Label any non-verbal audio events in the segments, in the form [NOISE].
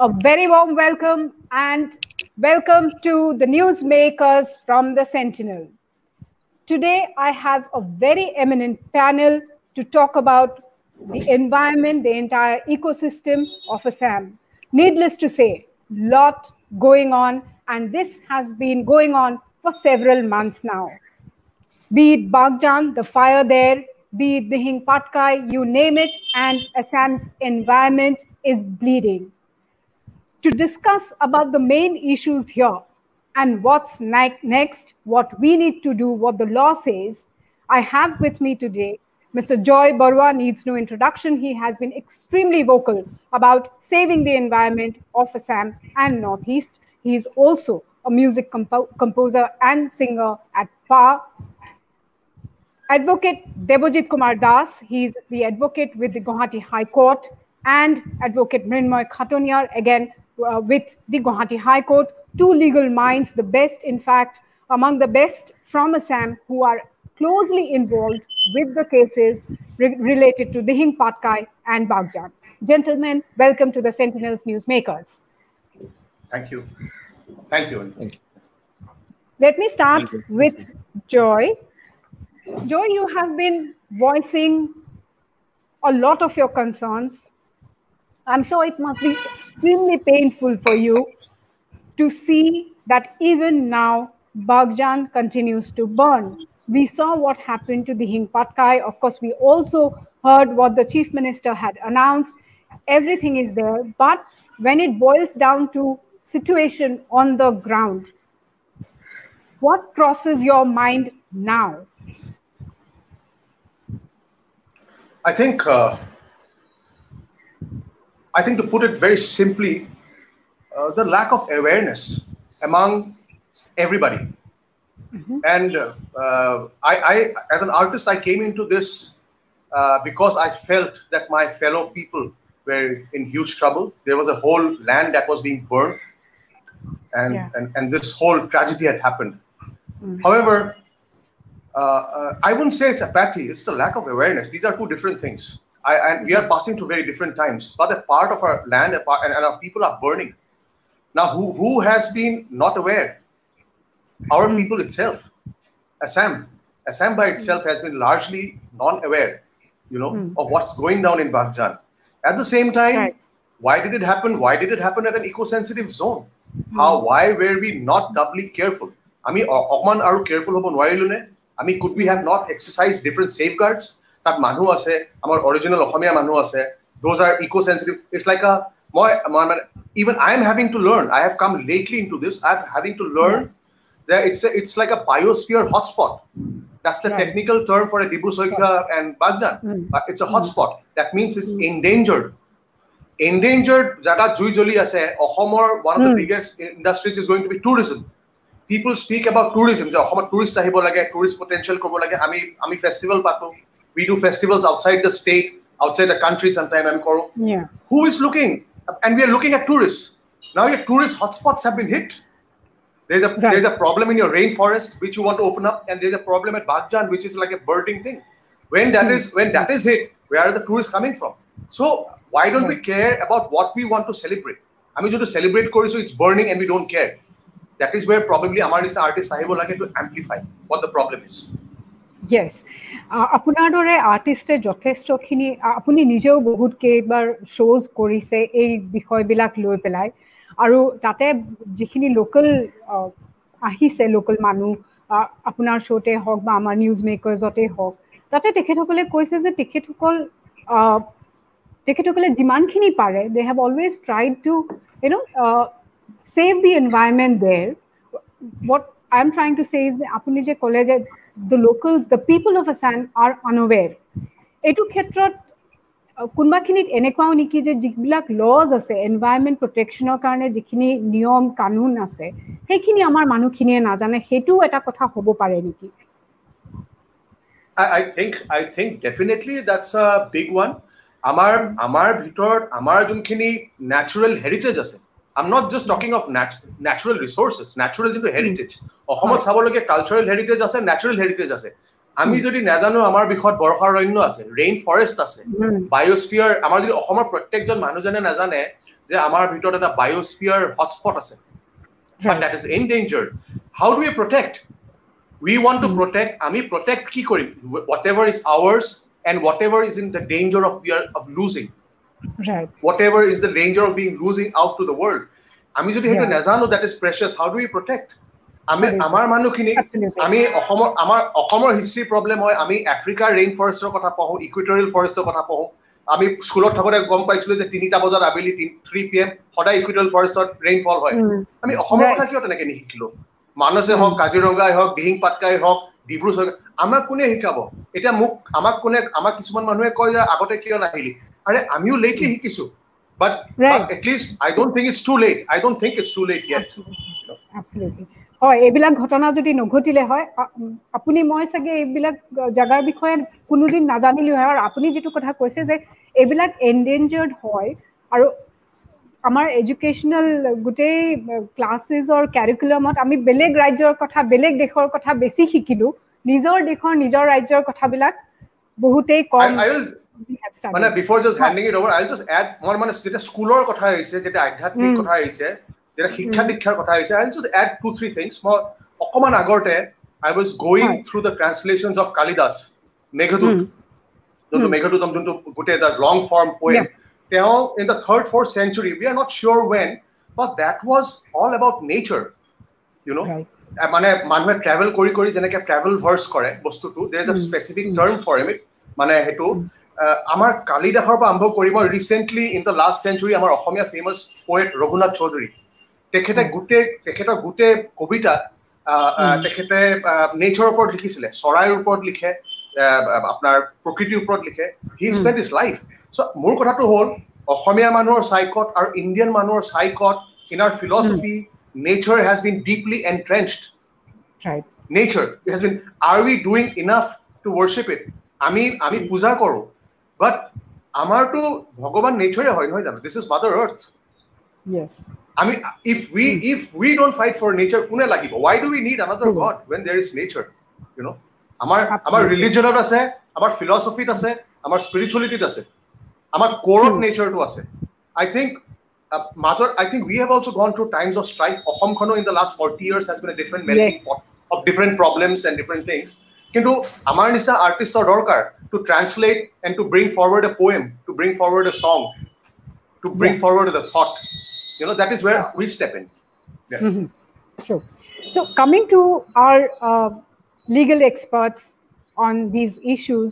A very warm welcome and welcome to the newsmakers from the Sentinel. Today, I have a very eminent panel to talk about the environment, the entire ecosystem of Assam. Needless to say, lot going on, and this has been going on for several months now. Be it Bagjan, the fire there, be it Dihing Patkai, you name it, and Assam's environment is bleeding. To discuss about the main issues here and what's next, what we need to do, what the law says, I have with me today Mr. Joy Barua needs no introduction. He has been extremely vocal about saving the environment of Assam and Northeast. He is also a music compo composer and singer at PA. Advocate Debojit Kumar Das, he's the advocate with the Guwahati High Court, and Advocate Mrinmoy Khatoniar, again uh, with the Guwahati High Court. Two legal minds, the best, in fact, among the best from Assam who are closely involved with the cases re related to Dihing Patkai and Bagjan. Gentlemen, welcome to the Sentinels Newsmakers. Thank you. Thank you. Thank you. Let me start with Joy. Joy, you have been voicing a lot of your concerns. I'm sure it must be extremely painful for you to see that even now Bagjan continues to burn we saw what happened to Dihing Patkai. Of course, we also heard what the chief minister had announced. Everything is there. But when it boils down to situation on the ground, what crosses your mind now? I think, uh, I think to put it very simply, uh, the lack of awareness among everybody Mm-hmm. And uh, I, I, as an artist, I came into this uh, because I felt that my fellow people were in huge trouble. There was a whole land that was being burnt, and yeah. and, and this whole tragedy had happened. Mm-hmm. However, uh, uh, I wouldn't say it's apathy; it's the lack of awareness. These are two different things. I, and we are passing through very different times. But a part of our land and, our people are burning. Now, who, who has been not aware? Our people itself. Assam. Assam by itself has been largely non-aware, you know, mm. of what's going down in Pakistan. At the same time, right. why did it happen? Why did it happen at an eco-sensitive zone? Mm. How? Why were we not doubly careful? I mean, Oman are careful about why mean, could we have not exercised different safeguards? তাত মানুহ আছে আমাৰ original Asomiya মানুহ আছে those are eco' sensitive it's like a মই মানে even I am having to learn I have come lately into this I have having to learn like a biosphere hotspot. That's the right. technical term for a Dibu Soikha and Bagjan. Mm. But it's a hotspot. That means it's mm. endangered. Endangered Jaga Jui Joli ase, Ohomor, one of mm. the biggest industries is going to be tourism. People speak about tourism. So Ohomor tourist sahibo lage, tourist potential kobo lage. Ami ami festival pato. We do festivals outside the state, outside the country sometime. I'm koro. Yeah. Who is looking? And we are looking at tourists. Now your tourist hotspots have been hit. There's a right. there's a problem in your rainforest which you want to open up, and there's a problem at Bagjan which is like a birding thing. When that mm. is when that is hit, where are the tourists coming from? So why don't we care about what we want to celebrate? I mean, you to celebrate Kori, so it's burning and we don't care. That is where probably Amarista artist Sahibo like to amplify what the problem is. Yes. আপোনাৰ দৰে আৰ্টিষ্টে যথেষ্টখিনি আপুনি নিজেও বহুত কেইবাৰ শ্ব'জ কৰিছে এই বিষয়বিলাক লৈ পেলাই আৰু তাতে যিখিনি লোকেল আহিছে লোকেল মানুহ আপোনাৰ শ্ব'তে হওক বা আমাৰ নিউজ মেকাৰ্ছতে হওক তাতে তেখেতসকলে কৈছে যে তেখেতসকল তেখেতসকলে যিমানখিনি পাৰে they have always tried to you know' save the environment there what I'm trying to say is আপুনি যে ক'লে যে the locals, the people of Assam are unaware. এইটো ক্ষেত্ৰত কোনোবাখিনিত এনেকুৱাও নেকি যে যিবিলাক লজ আছে এনভাইৰমেণ্ট প্ৰটেকশ্যনৰ কাৰণে যিখিনি নিয়ম কানুন আছে সেইখিনি আমাৰ মানুহখিনিয়ে নাজানে সেইটোও এটা কথা হ'ব পাৰে নেকি I think I think definitely that's a big one. আমাৰ আমাৰ ভিতৰত আমাৰ যোনখিনি নেচাৰেল হেৰিটেজ আছে I'm not just talking of natural resources natural যিটো হেৰিটেজ অসমত চাবলগীয়া কালচাৰেল হেৰিটেজ আছে নেচাৰেল হেৰিটেজ আছে। আমি hmm. যদি নাজানো আমাৰ বিষয়ত বৰ্ষাৰণ্য আছে ৰেইন ফৰেষ্ট আছে hmm. বায়'স্ফিয়াৰ আমাৰ যদি অসমৰ প্ৰত্যেকজন মানুহজনে নাজানে যে আমাৰ ভিতৰত এটা বায়'স্ফিয়াৰ হটস্পট আছে that is in danger how do you protect we one to protect আমি প্ৰটেক্ট কি কৰিম? Whatever is ours and whatever is in the danger of year of losing Right. Whatever is the danger of being losing out to the world. আমি যদি সেইটো. নাজানো that is precious, how do we protect? আমি. আমাৰ মানুহখিনি Absolutely. আমি অসমৰ আমাৰ অসমৰ হিষ্ট্ৰী প্ৰব্লেম হয় আমি আফ্ৰিকাৰ ৰেইন ফৰেষ্টৰ কথা পঢ়োঁ ইকুৱেটৰিয়েল ফৰেষ্টৰ কথা পঢ়োঁ আমি স্কুলত থাকোঁতে গম পাইছিলো যে তিনিটা বজাত আবেলি থ্ৰী পি এম সদায় ইকুৱেটৰিয়েল ফৰেষ্টত ৰেইনফল হয়. আমি অসমৰ. কথা কিয় তেনেকে নিশিকিলো মানসে হওক কাজিৰঙাই হওক দিহিং পাটকাই হওক ডিব্ৰু চৈখোৱা আমাক কোনে শিকাব এতিয়া মোক আমাক কোনে আমাক কিছুমান মানুহে কয় যে আগতে কিয় নাহিলি আৰে আমিও লেটলি শিকিছো। But. At least I don't think it's too late I don't think it's too late yet Absolutely. হয় এইবিলাক ঘটনা যদি নঘটিলে হয় আপুনি মই চাগে এইবিলাক জেগাৰ বিষয়ে কোনোদিন নাজানিলো হয়। আৰু আপুনি যিটো কথা কৈছে যে এইবিলাক এনডেঞ্জাৰ্ড হয় আৰু আমাৰ এডুকেশ্যনেল গোটেই ক্লাছেছৰ কেৰিকুলামত আমি বেলেগ ৰাজ্যৰ কথা বেলেগ দেশৰ কথা বেছি শিকিলো। নিজৰ দেশৰ নিজৰ ৰাজ্যৰ কথাবিলাক বহুতেই কম। মানে before just handing it over I just add more মানে যেতিয়া স্কুলৰ কথা আহিছে যেতিয়া আধ্যাত্মিক Mm. কথা আহিছে যেতিয়া শিক্ষা দীক্ষাৰ কথা আহিছে I just add two three things মই অকণমান আগতে I was going. Through the translations of Kalidas Meghdoot. যোনটো. মেঘদূতম যোনটো গোটেই এটা লং ফৰ্ম পয়েম তেওঁ in the third fourth century we are not sure when but that was all about nature you know' মানে মানুহে ট্ৰেভেল কৰি কৰি যেনেকে ট্ৰেভেল ভাৰ্চ কৰে বস্তুটো there is a. Specific. Term for it মানে সেইটো আমাৰ কালিদাসৰ পৰা আৰম্ভ কৰি মই recently in the last century আমাৰ অসমীয়া ফেমাছ পয়েট ৰঘুনাথ চৌধুৰী তেখেতে. গোটেই তেখেতৰ গোটেই কবিতা. তেখেতে নেচাৰৰ ওপৰত লিখিছিলে চৰাইৰ ওপৰত লিখে আপোনাৰ প্ৰকৃতিৰ ওপৰত লিখে he. Spend his life so' মোৰ কথাটো হ'ল অসমীয়া মানুহৰ চাইকত আৰু ইণ্ডিয়ান মানুহৰ চাইকত in our philosophy nature has been deeply Right. nature it has been are we doing enough to worship it আমি আমি পূজা কৰোঁ বাট আমাৰতো ভগৱান নেচাৰে হয় নহয় জানো this is mother earth Yes. আমি if we if we don't fight for nature কোনে লাগিব why do we need another. God when there is nature you know আমাৰ আমাৰ. ৰিলিজনত আছে আমাৰ ফিলচফিত আছে আমাৰ স্পিৰিচুৱেলিটিত আছে আমাৰ কোৰত Mm. নেচাৰটো আছে আই থিংক মাজত I think we have also' gone through times of strike অসমখনো in the last forty years has been different. Pot of different problems and different things. কিন্তু আমাৰ নিচিনা আৰ্টিষ্টৰ দৰকাৰ to translate and to bring forward a poem to bring forward a song to bring Yeah. Forward the thought you know that is where we step in Mhm. True. So, coming to our uh, legal experts on these issues,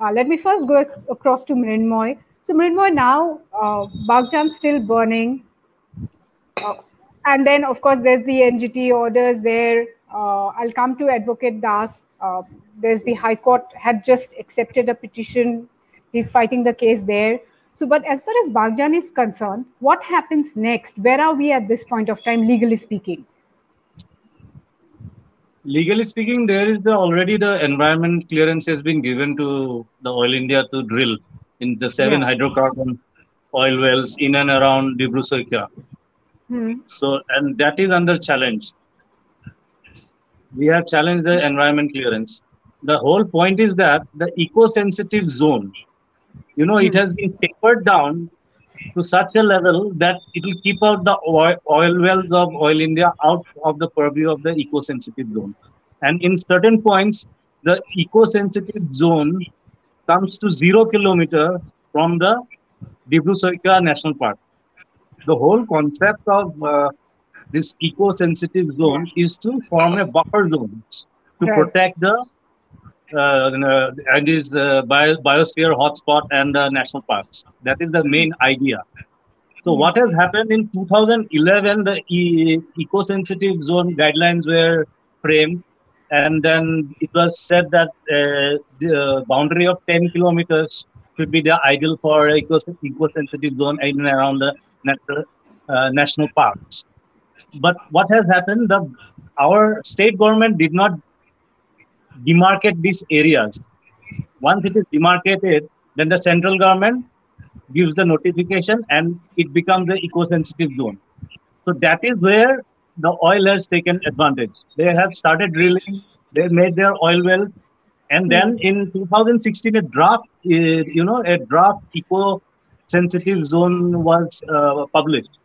uh, let me first go ac- across to Mrinmoy. So, Mrinmoy, now uh, Bagjan still burning, uh, and then of course there's the NGT orders there. Uh, I'll come to Advocate Das. Uh, there's the High Court had just accepted a petition. He's fighting the case there. So, but as far as Bagjan is concerned, what happens next? Where are we at this point of time, legally speaking? legally speaking, there is the already the environment clearance has been given to the Oil India to drill in the seven Yeah. hydrocarbon oil wells in and around Dibru Soikia. Hmm. So, and that is under challenge. We have challenged the environment clearance. The whole point is that the eco-sensitive zone, you know, it Hmm. has been tapered down to such a level that it will keep out the oil, oil wells of Oil India out of the purview of the eco-sensitive zone. And in certain points, the eco-sensitive zone comes to zero kilometer from the Dibru Soika National Park. The whole concept of uh, this eco-sensitive zone is to form a buffer zone to Right. protect the uh, uh, and is uh, bio, biosphere hotspot and uh, national parks. That is the main idea. So what has happened in 2011, the e- eco-sensitive zone guidelines were framed, and then it was said that uh, the boundary of 10 kilometers should be the ideal for eco- eco-sensitive zone in and around the natural, uh, national parks. But what has happened? The our state government did not demarcate these areas. Once it is demarcated, then the central government gives the notification and it becomes the eco-sensitive zone. So that is where the oil has taken advantage. They have started drilling, they made their oil well, and then in 2016, a draft, uh, you know, a draft eco sensitive zone was uh, published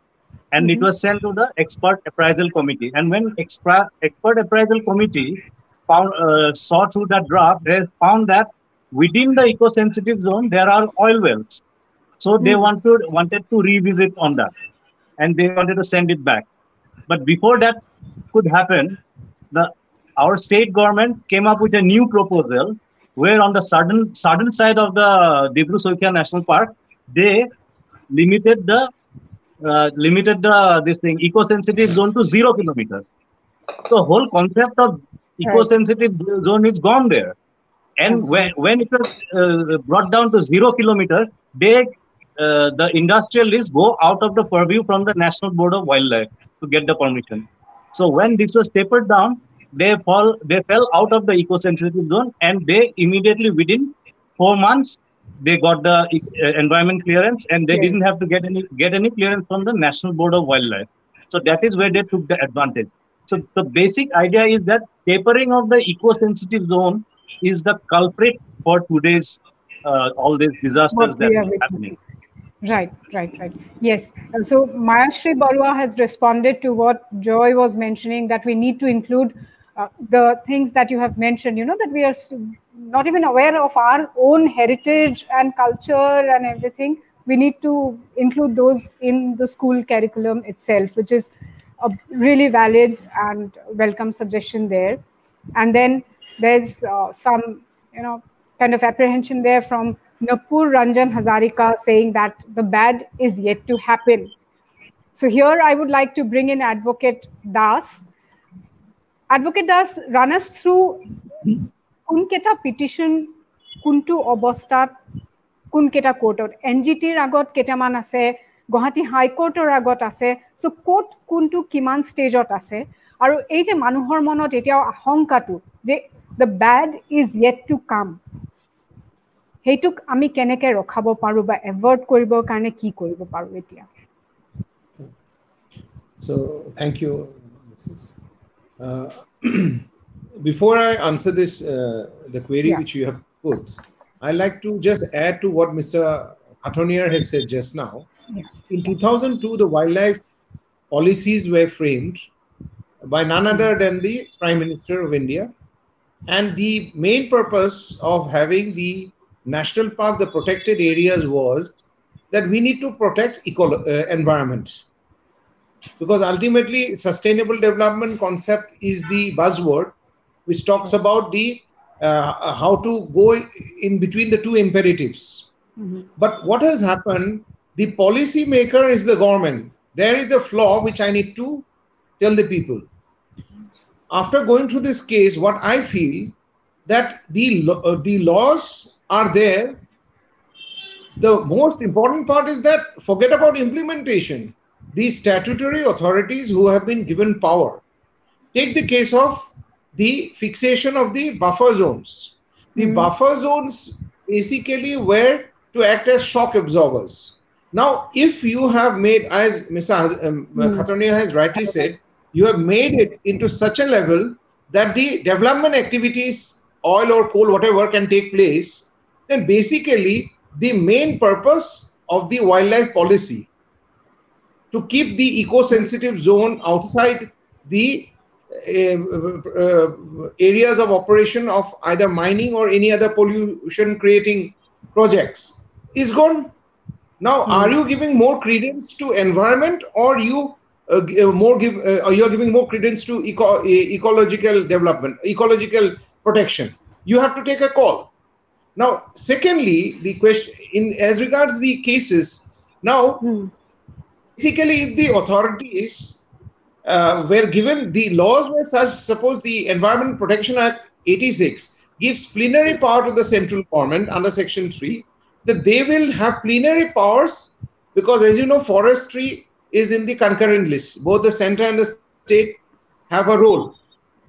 and mm-hmm. it was sent to the expert appraisal committee and when expert, expert appraisal committee found uh, saw through that draft they found that within the eco-sensitive zone there are oil wells so mm-hmm. they wanted wanted to revisit on that and they wanted to send it back but before that could happen the our state government came up with a new proposal where on the southern southern side of the Dibru Soikia National Park, they limited the uh, limited the this thing eco-sensitive zone to zero kilometers. The whole concept of eco-sensitive right. zone is gone there. And when, when it was uh, brought down to zero kilometers, they uh, the industrialists go out of the purview from the National Board of Wildlife to get the permission. So when this was tapered down, they fall they fell out of the eco-sensitive zone and they immediately within four months they got the uh, environment clearance and they didn't have to get any get any clearance from the national board of wildlife. So that is where they took the advantage. So the basic idea is that tapering of the eco-sensitive zone is the culprit for today's uh, all these disasters that are happening. Right, right, right. Yes. So Mayashri Barua has responded to what Joy was mentioning that we need to include uh, the things that you have mentioned, you know, that we are not even aware of our own heritage and culture and everything. We need to include those in the school curriculum itself, which is a really valid and welcome suggestion there. And then there's uh, some, you know, kind of apprehension there from Napur Ranjan Hazarika saying that the bad is yet to happen. So here I would like to bring in Advocate Das Advocate Das run us through কোনকেইটা petition কোনটো অৱস্থাত কোনকেইটা কোৰ্টত? N G টিৰ আগত কেইটামান আছে গুৱাহাটী হাইকোৰ্টৰ আগত আছে চ' ক'ত কোনটো কিমান ষ্টেজত আছে? আৰু এই যে মানুহৰ মনত এতিয়াও আশংকাটো যে the bad is yet to come সেইটোক আমি কেনেকৈ ৰখাব পাৰোঁ বা এভইড কৰিবৰ কাৰণে কি কৰিব পাৰোঁ এতিয়া? Thank you before I answer this, uh, the query yeah. which you have put, I like to just add to what Mr. Khatorniar has said just now. Yeah. In 2002, the wildlife policies were framed by none other than the Prime Minister of India. And the main purpose of having the national park, the protected areas was that we need to protect eco- uh, environment because ultimately sustainable development concept is the buzzword which talks about the uh, how to go in between the two imperatives. Mm-hmm. but what has happened the policy maker is the government. There is a flaw which i need to tell the people. After going through this case what i feel that the uh, the laws are there. The most important part is that forget about implementation. The statutory authorities who have been given power. Take the case of the fixation of the buffer zones. The mm. buffer zones basically were to act as shock absorbers. Now, if you have made, as Mr. Um, mm. has rightly said, you have made it into such a level that the development activities, oil or coal, whatever, can take place, then basically the main purpose of the wildlife policy to keep the eco-sensitive zone outside the areas of operation of either mining or any other pollution creating projects is gone. Now mm. are you giving more credence to environment or you uh, uh more give uh, you are giving more credence to eco ecological development ecological protection? You have to take a call. Now secondly the question in as regards the cases now mm basically, if the authorities uh, were given the laws were such, suppose the Environment Protection Act 86 gives plenary power to the central government under Section 3, that they will have plenary powers because, as you know, forestry is in the concurrent list. Both the center and the state have a role,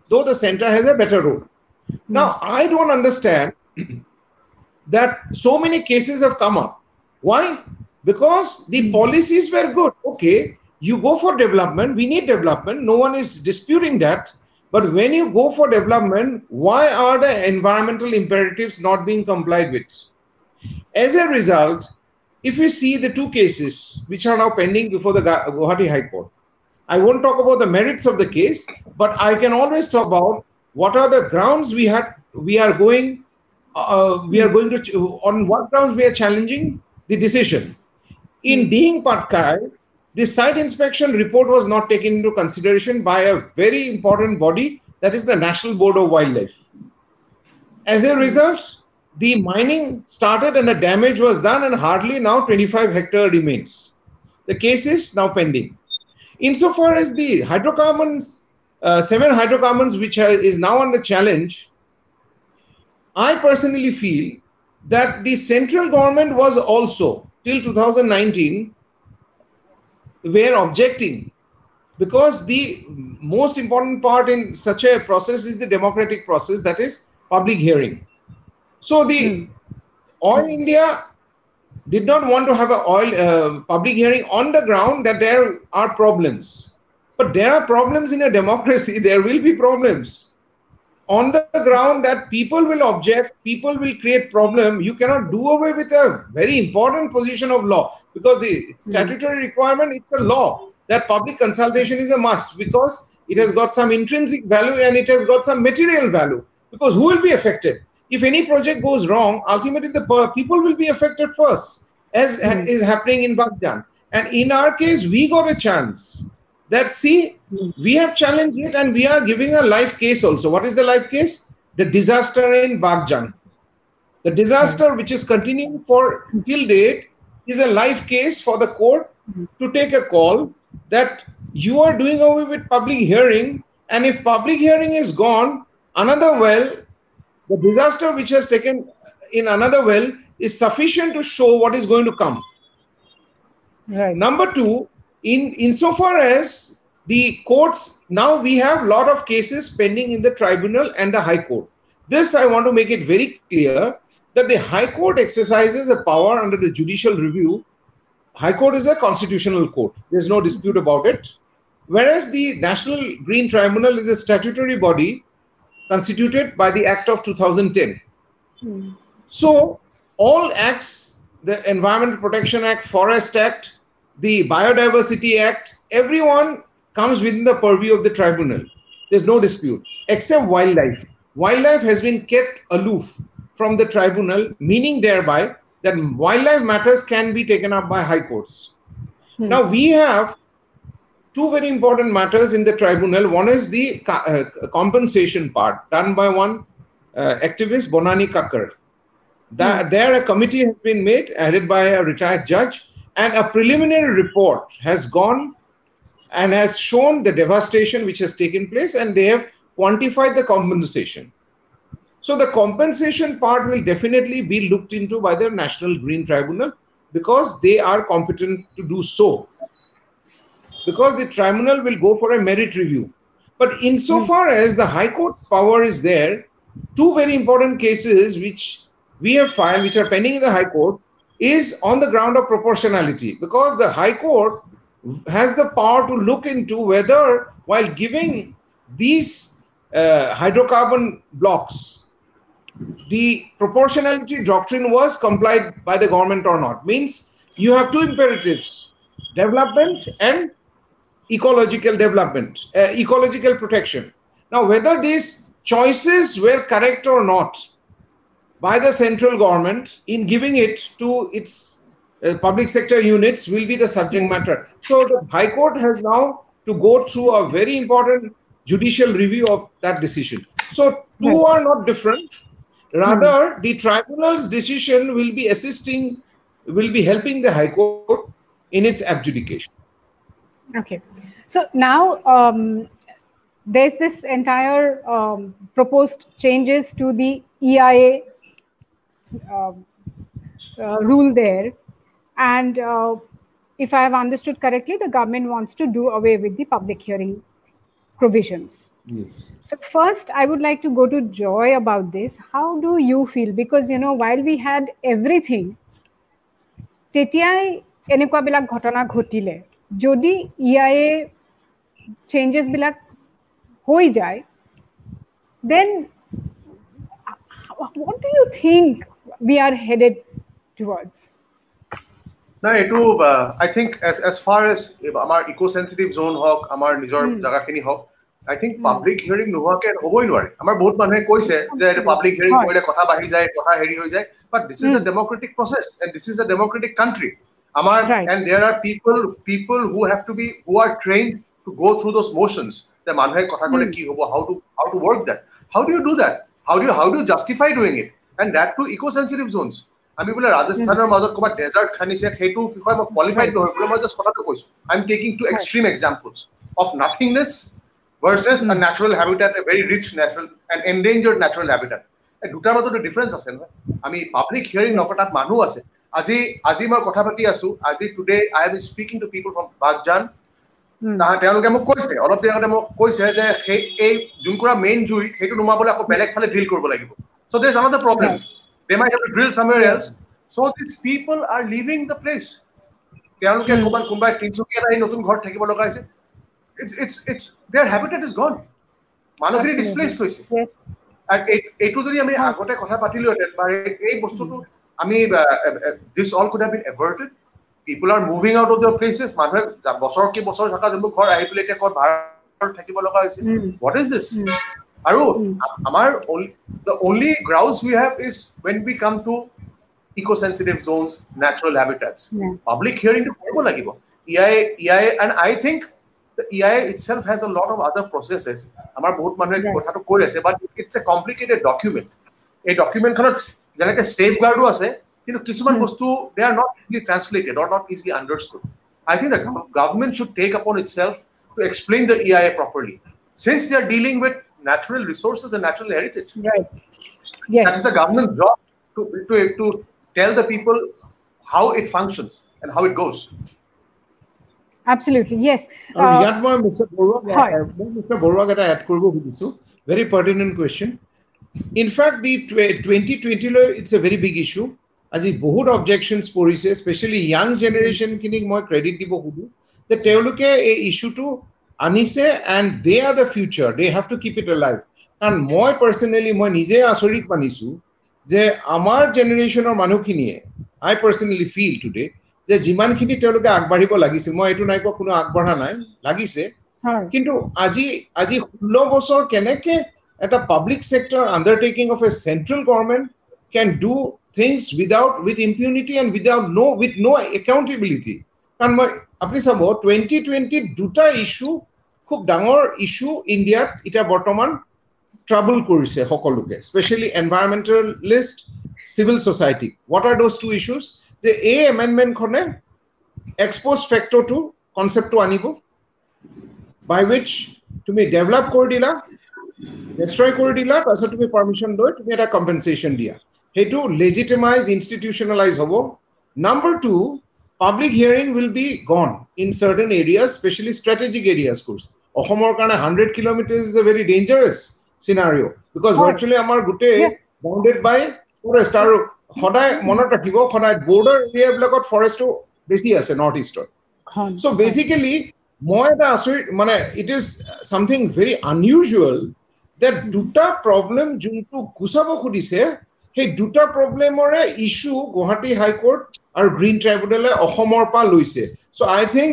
though the center has a better role. Now, I don't understand [CLEARS THROAT] that so many cases have come up. Why? because the policies were good. Okay, you go for development, we need development, no one is disputing that. But when you go for development, why are the environmental imperatives not being complied with? As a result, if we see the two cases which are now pending before the Guwahati High Court, I won't talk about the merits of the case, but I can always talk about what are the grounds we had we are going uh, we are going to on what grounds we are challenging the decision. In Dihing Patkai, the site inspection report was not taken into consideration by a very important body that is the National Board of Wildlife. As a result, the mining started and the damage was done, and hardly now 25 hectare remains. The case is now pending. Insofar as the hydrocarbons, uh, seven hydrocarbons, which is now under challenge, I personally feel that the central government was also, till 2019, were objecting because the most important part in such a process is the democratic process, that is public hearing. So the hmm. Oil India did not want to have a oil uh, public hearing on the ground that there are problems. But there are problems in a democracy. [LAUGHS] There will be problems on the ground that people will object, people will create problem. You cannot do away with a very important position of law because the hmm. statutory requirement it's a law that public consultation is a must because it has got some intrinsic value and it has got some material value because who will be affected if any project goes wrong ultimately the people will be affected first as mm. is happening in Bagjan and in our case we got a chance that see we have challenged it and we are giving a live case also. What is the live case? The disaster in Bagjan the disaster which is continuing for till date is a live case for the court to take a call that you are doing away with public hearing and if public hearing is gone another well the disaster which has taken in another well is sufficient to show what is going to come. Right. Number two in insofar as the courts now we have a lot of cases pending in the tribunal and the high court this i want to make it very clear that the high court exercises a power under the judicial review High Court is a constitutional court. There's no dispute about it. Whereas the National Green Tribunal is a statutory body constituted by the Act of 2010. Hmm. So, all acts, the Environment Protection Act, Forest Act, the Biodiversity Act, everyone comes within the purview of the tribunal. There's no dispute, except wildlife. Wildlife has been kept aloof from the tribunal, meaning thereby that wildlife matters can be taken up by high courts. Hmm. Now we have two very important matters in the tribunal. One is the uh, compensation part done by one uh, activist, Bonani Kakkar. That, hmm. There a committee has been made, headed by a retired judge, and a preliminary report has gone and has shown the devastation which has taken place, and they have quantified the compensation. So the compensation part will definitely be looked into by the National Green Tribunal because they are competent to do so. Because the tribunal will go for a merit review. But insofar as the High Court's power is there, two very important cases which we have filed, which are pending in the High Court, is on the ground of proportionality. Because the High Court has the power to look into whether, while giving these uh, hydrocarbon blocks the proportionality doctrine was complied by the government or not. Means you have two imperatives, development and ecological development, uh, ecological protection. Now, whether these choices were correct or not by the central government in giving it to its uh, public sector units will be the subject matter. So the High Court has now to go through a very important judicial review of that decision. So two are not different Rather, hmm. the tribunal's decision will be assisting, will be helping the High Court in its adjudication. Okay. So now um, there's this entire um, proposed changes to the EIA rule there. And uh, if I have understood correctly, the government wants to do away with the public hearing provisions. Yes. So first, I would like to go to Joy about this. How do you feel? Because you know, while we had everything, তেতিয়াই এনেকুৱাবিলাক ঘটনা ঘটিলে যদি ই I এ চেঞ্জেছবিলাক হৈ যায় then what do you think we are headed towards? নাই এইটো I think as as far as আমাৰ ইক' চেঞ্চিটিভ জ'ন হওক আমাৰ নিজৰ জেগাখিনি হওক আই থিংক পাব্লিক হিয়াৰিং নোহোৱাকে হ'বই নোৱাৰে আমাৰ বহুত মানুহে কৈছে যে এইটো পাব্লিক হিয়াৰিং কৰিলে কথা বাঢ়ি যায় কথা হেৰি হৈ যায় but this is a democratic process and this is a democratic country আমাৰ and there are people people who have to be who are train to go' through those motions যে মানুহে কথা ক'লে কি হ'ব how to how to work that how do you do that how do how do justify doing it And that to eco' sensitive zones আমি বোলে ৰাজস্থানৰ মাজত ক'ৰবাত ডেজাৰ্ট খানিছে সেইটো বিষয়ে মই কোৱালিফাইড নহয় বোলে মই জাষ্ট কথাটো কৈছোঁ। I am taking two extreme examples of nothingness versus a natural habitat a very rich natural and endangered natural habitat এই দুটাৰ মাজতো ডিফাৰেঞ্চ আছে নহয়। আমি পাব্লিক হিয়াৰিং নকটাত মানুহ আছে। আজি আজি মই কথা পাতি আছো। আজি today I have speaking to people from Baghjan তেওঁলোকে মোক কৈছে অলপ দেৰি আগতে মোক কৈছে যে সেই এই যোনকুৰা মেইন জুই সেইটো নুমাবলৈ আকৌ বেলেগ ফালে ড্ৰিল কৰিব লাগিব। So' there another problem they might have to drill somewhere else. So these people are leaving the place. তেওঁলোকে ক'ৰবাত কোনোবাই তিনিচুকীয়াত আহি নতুন ঘৰত থাকিব লগা হৈছে it's it's it's their habitat is gone মানুহখিনি ডিছপ্লেচড হৈছে এইটো যদি আমি আগতে কথা পাতিলোহেঁতেন বা এই বস্তুটো আমি this all could have been averted people are moving out of the places মানুহে বছৰ কি বছৰ থকা যোনবোৰ ঘৰ আহি পেলাই এতিয়া ক'ত ভাড়া থাকিব লগা হৈছে হোৱাট ইজ দিছ আৰু আমাৰ the only grouse we have is when be come to eco' sensitive zones natural habitats public হিয়াৰিংটো কৰিব লাগিব E I E I and I think E I itself has a lot of other processes আমাৰ বহুত মানুহে কথাটো কৈ আছে but it's a complicated document এই ডকুমেণ্টখনত যেনেকৈ ছেফ গাৰ্ডো আছে কিন্তু কিছুমান বস্তু they are not easily translated or not easily understood I think the government should take upon itself to explain the E I A properly since they are dealing with natural resources and natural heritage. Right. Yes. That is the government's job to, to, to tell the people how it functions and how it goes. Absolutely, yes. ইয়াত মই mister বৰুৱাক মই mister বৰুৱাক এটা add কৰিব খুজিছোঁ very pertinent question in fact the twenty টুৱেণ্টিলৈ it's a very big issue আজি বহুত অবজেকশ্যনছ পৰিছে স্পেচিয়েলি য়াং জেনেৰেশ্যনখিনিক মই ক্ৰেডিট দিব খোজোঁ যে তেওঁলোকে এই ইছ্যুটো আনিছে and they are the future they have to keep it alive কাৰণ মই পাৰ্চনেলি মই নিজে আচৰিত মানিছোঁ যে আমাৰ জেনেৰেশ্যনৰ মানুহখিনিয়ে আই পাৰ্চনেলি ফিল টুডে যে যিমানখিনি তেওঁলোকে আগবাঢ়িব লাগিছিল মই এইটো নাই কোৱা কোনো আগবঢ়া নাই লাগিছে কিন্তু আজি আজি ষোল্ল বছৰ কেনেকে এটা public sector undertaking of a central government can do things without with impunity and without no' with no' accountability কাৰণ মই আপুনি চাব টুৱেণ্টি টুৱেণ্টিত দুটা ইছ্যু খুব ডাঙৰ ইছ্যু ইণ্ডিয়াত এতিয়া বৰ্তমান ট্ৰাবল কৰিছে সকলোকে specially environmentalist civil ছ'চাইটিক what are those two issues যে এই এমেণ্ডমেণ্টখনে এক্সপ'জ ফেক্টৰটো কনচেপ্টটো আনিব বাই উইচ তুমি ডেভেলপ কৰি দিলা ডেষ্ট্ৰয় কৰি দিলা তাৰপিছত তুমি পাৰ্মিশ্যন লৈ তুমি এটা কম্পেনচেশ্যন দিয়া। সেইটো লেজিটিমাইজ ইনষ্টিটিউচনেলাইজ হ'ব। Number two public hearing will be gone in certain areas specially strategic areas course অসমৰ কাৰণে hundred kilometre is a very dangerous scenario' because virtually আমাৰ গোটেই বাউণ্ডেড বাই ফৰেষ্ট আৰু সদায় মনত ৰাখিব সদায় বৰ্ডাৰ এৰিয়াবিলাকত ফৰেষ্টটো বেছি আছে নৰ্থ ইষ্টত চ' বেচিকেলি মই এটা আচৰিত মানে it is something very unusual যে দুটা প্ৰব্লেম যোনটো গুচাব খুজিছে সেই দুটা প্ৰব্লেমৰে ইছ্যু গুৱাহাটী হাইকোৰ্ট আৰু গ্ৰীণ ট্ৰাইব্যুনেলে অসমৰ পৰা লৈছে চ' আই থিংক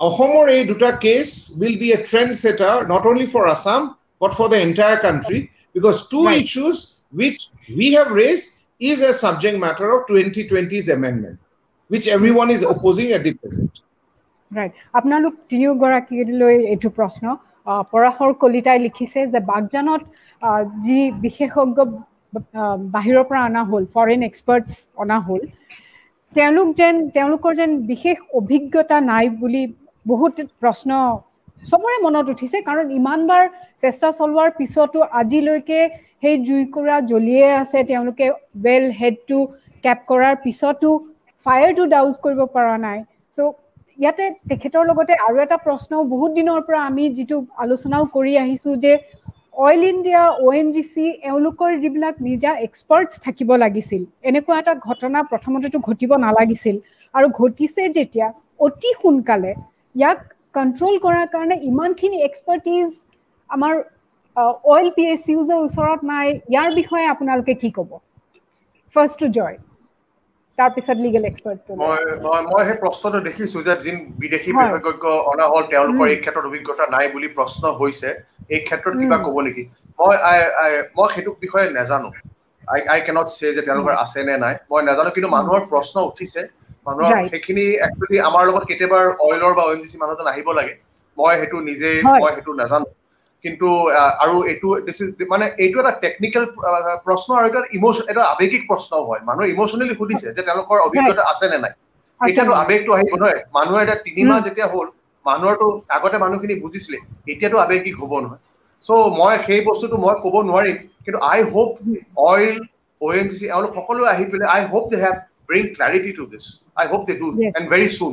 অসমৰ এই দুটা case will be a trendsetter not only for Assam but for the entire country because two issues which we have raised is a subject matter of 2020's amendment, which everyone is opposing at the present. Right. আপোনালোক তিনিওগৰাকীলৈ এইটো প্ৰশ্ন পৰাশৰ কলিতাই লিখিছে যে বাগজানত যি বিশেষজ্ঞ বাহিৰৰ পৰা অনা হ'ল ফৰেইন এক্সপাৰ্টছ অনা হ'ল তেওঁলোক যেন তেওঁলোকৰ যেন বিশেষ অভিজ্ঞতা নাই বুলি বহুত প্ৰশ্ন চবৰে মনত উঠিছে কাৰণ ইমানবাৰ চেষ্টা চলোৱাৰ পিছতো আজিলৈকে সেই জুইকুৰা জ্বলিয়ে আছে তেওঁলোকে ৱেল হেডটো কেপ কৰাৰ পিছতো ফায়াৰটো ডাউজ কৰিব পৰা নাই। চ' ইয়াতে তেখেতৰ লগতে আৰু এটা প্ৰশ্ন বহুত দিনৰ পৰা আমি যিটো আলোচনাও কৰি আহিছোঁ যে Oil India O' N G C এওঁলোকৰ যিবিলাক নিজা এক্সপাৰ্টছ থাকিব লাগিছিল এনেকুৱা এটা ঘটনা প্ৰথমতেতো ঘটিব নালাগিছিল আৰু ঘটিছে যেতিয়া অতি সোনকালে ইয়াক কণ্ট্ৰল কৰাৰ কাৰণে ইমানখিনি এক্সপাৰ্টিজ আমাৰ অইল পি এইচ ইউজৰ ওচৰত নাই। ইয়াৰ বিষয়ে আপোনালোকে কি ক'ব? ফাৰ্ষ্ট টু জয় তাৰপিছত লিগেল এক্সপাৰ্ট মই মই সেই প্ৰশ্নটো দেখিছো যে যিন বিদেশী বিশেষজ্ঞ অনা হ'ল তেওঁলোকৰ এই ক্ষেত্ৰত অভিজ্ঞতা নাই বুলি প্ৰশ্ন হৈছে এই ক্ষেত্ৰত কিবা ক'ব নেকি? মই মই সেইটো বিষয়ে নাজানো। আই আই কেনট চে যে তেওঁলোকৰ আছে নে নাই। মই নাজানো কিন্তু মানুহৰ প্ৰশ্ন উঠিছে। মানুহৰ সেইখিনি একচুৱেলি আমাৰ লগত কেতিয়াবা অইলৰ বা অ এন জি চি মানুহজন আহিব লাগে। মই সেইটো নিজে মই সেইটো নাজানো। কিন্তু আৰু এইটো দিছ ইজ মানে এইটো এটা টেকনিকেল প্ৰশ্ন আৰু এটা ইমোচন এটা আৱেগিক প্ৰশ্নও হয়। মানুহে ইমোচনেলি সুধিছে যে তেওঁলোকৰ অভিজ্ঞতা আছে নে নাই? এতিয়াতো আৱেগটো আহিব নহয়। মানুহে এতিয়া তিনিমাহ যেতিয়া হ'ল মানুহৰতো আগতে মানুহখিনি বুজিছিলে এতিয়াতো আৱেগিক হ'ব নহয়। চ' মই সেই বস্তুটো মই ক'ব নোৱাৰিম কিন্তু I hope oil O' N G C এওঁলোক সকলোৱে আহি পেলাই I hope they have bring clarity to this I hope they do and very soon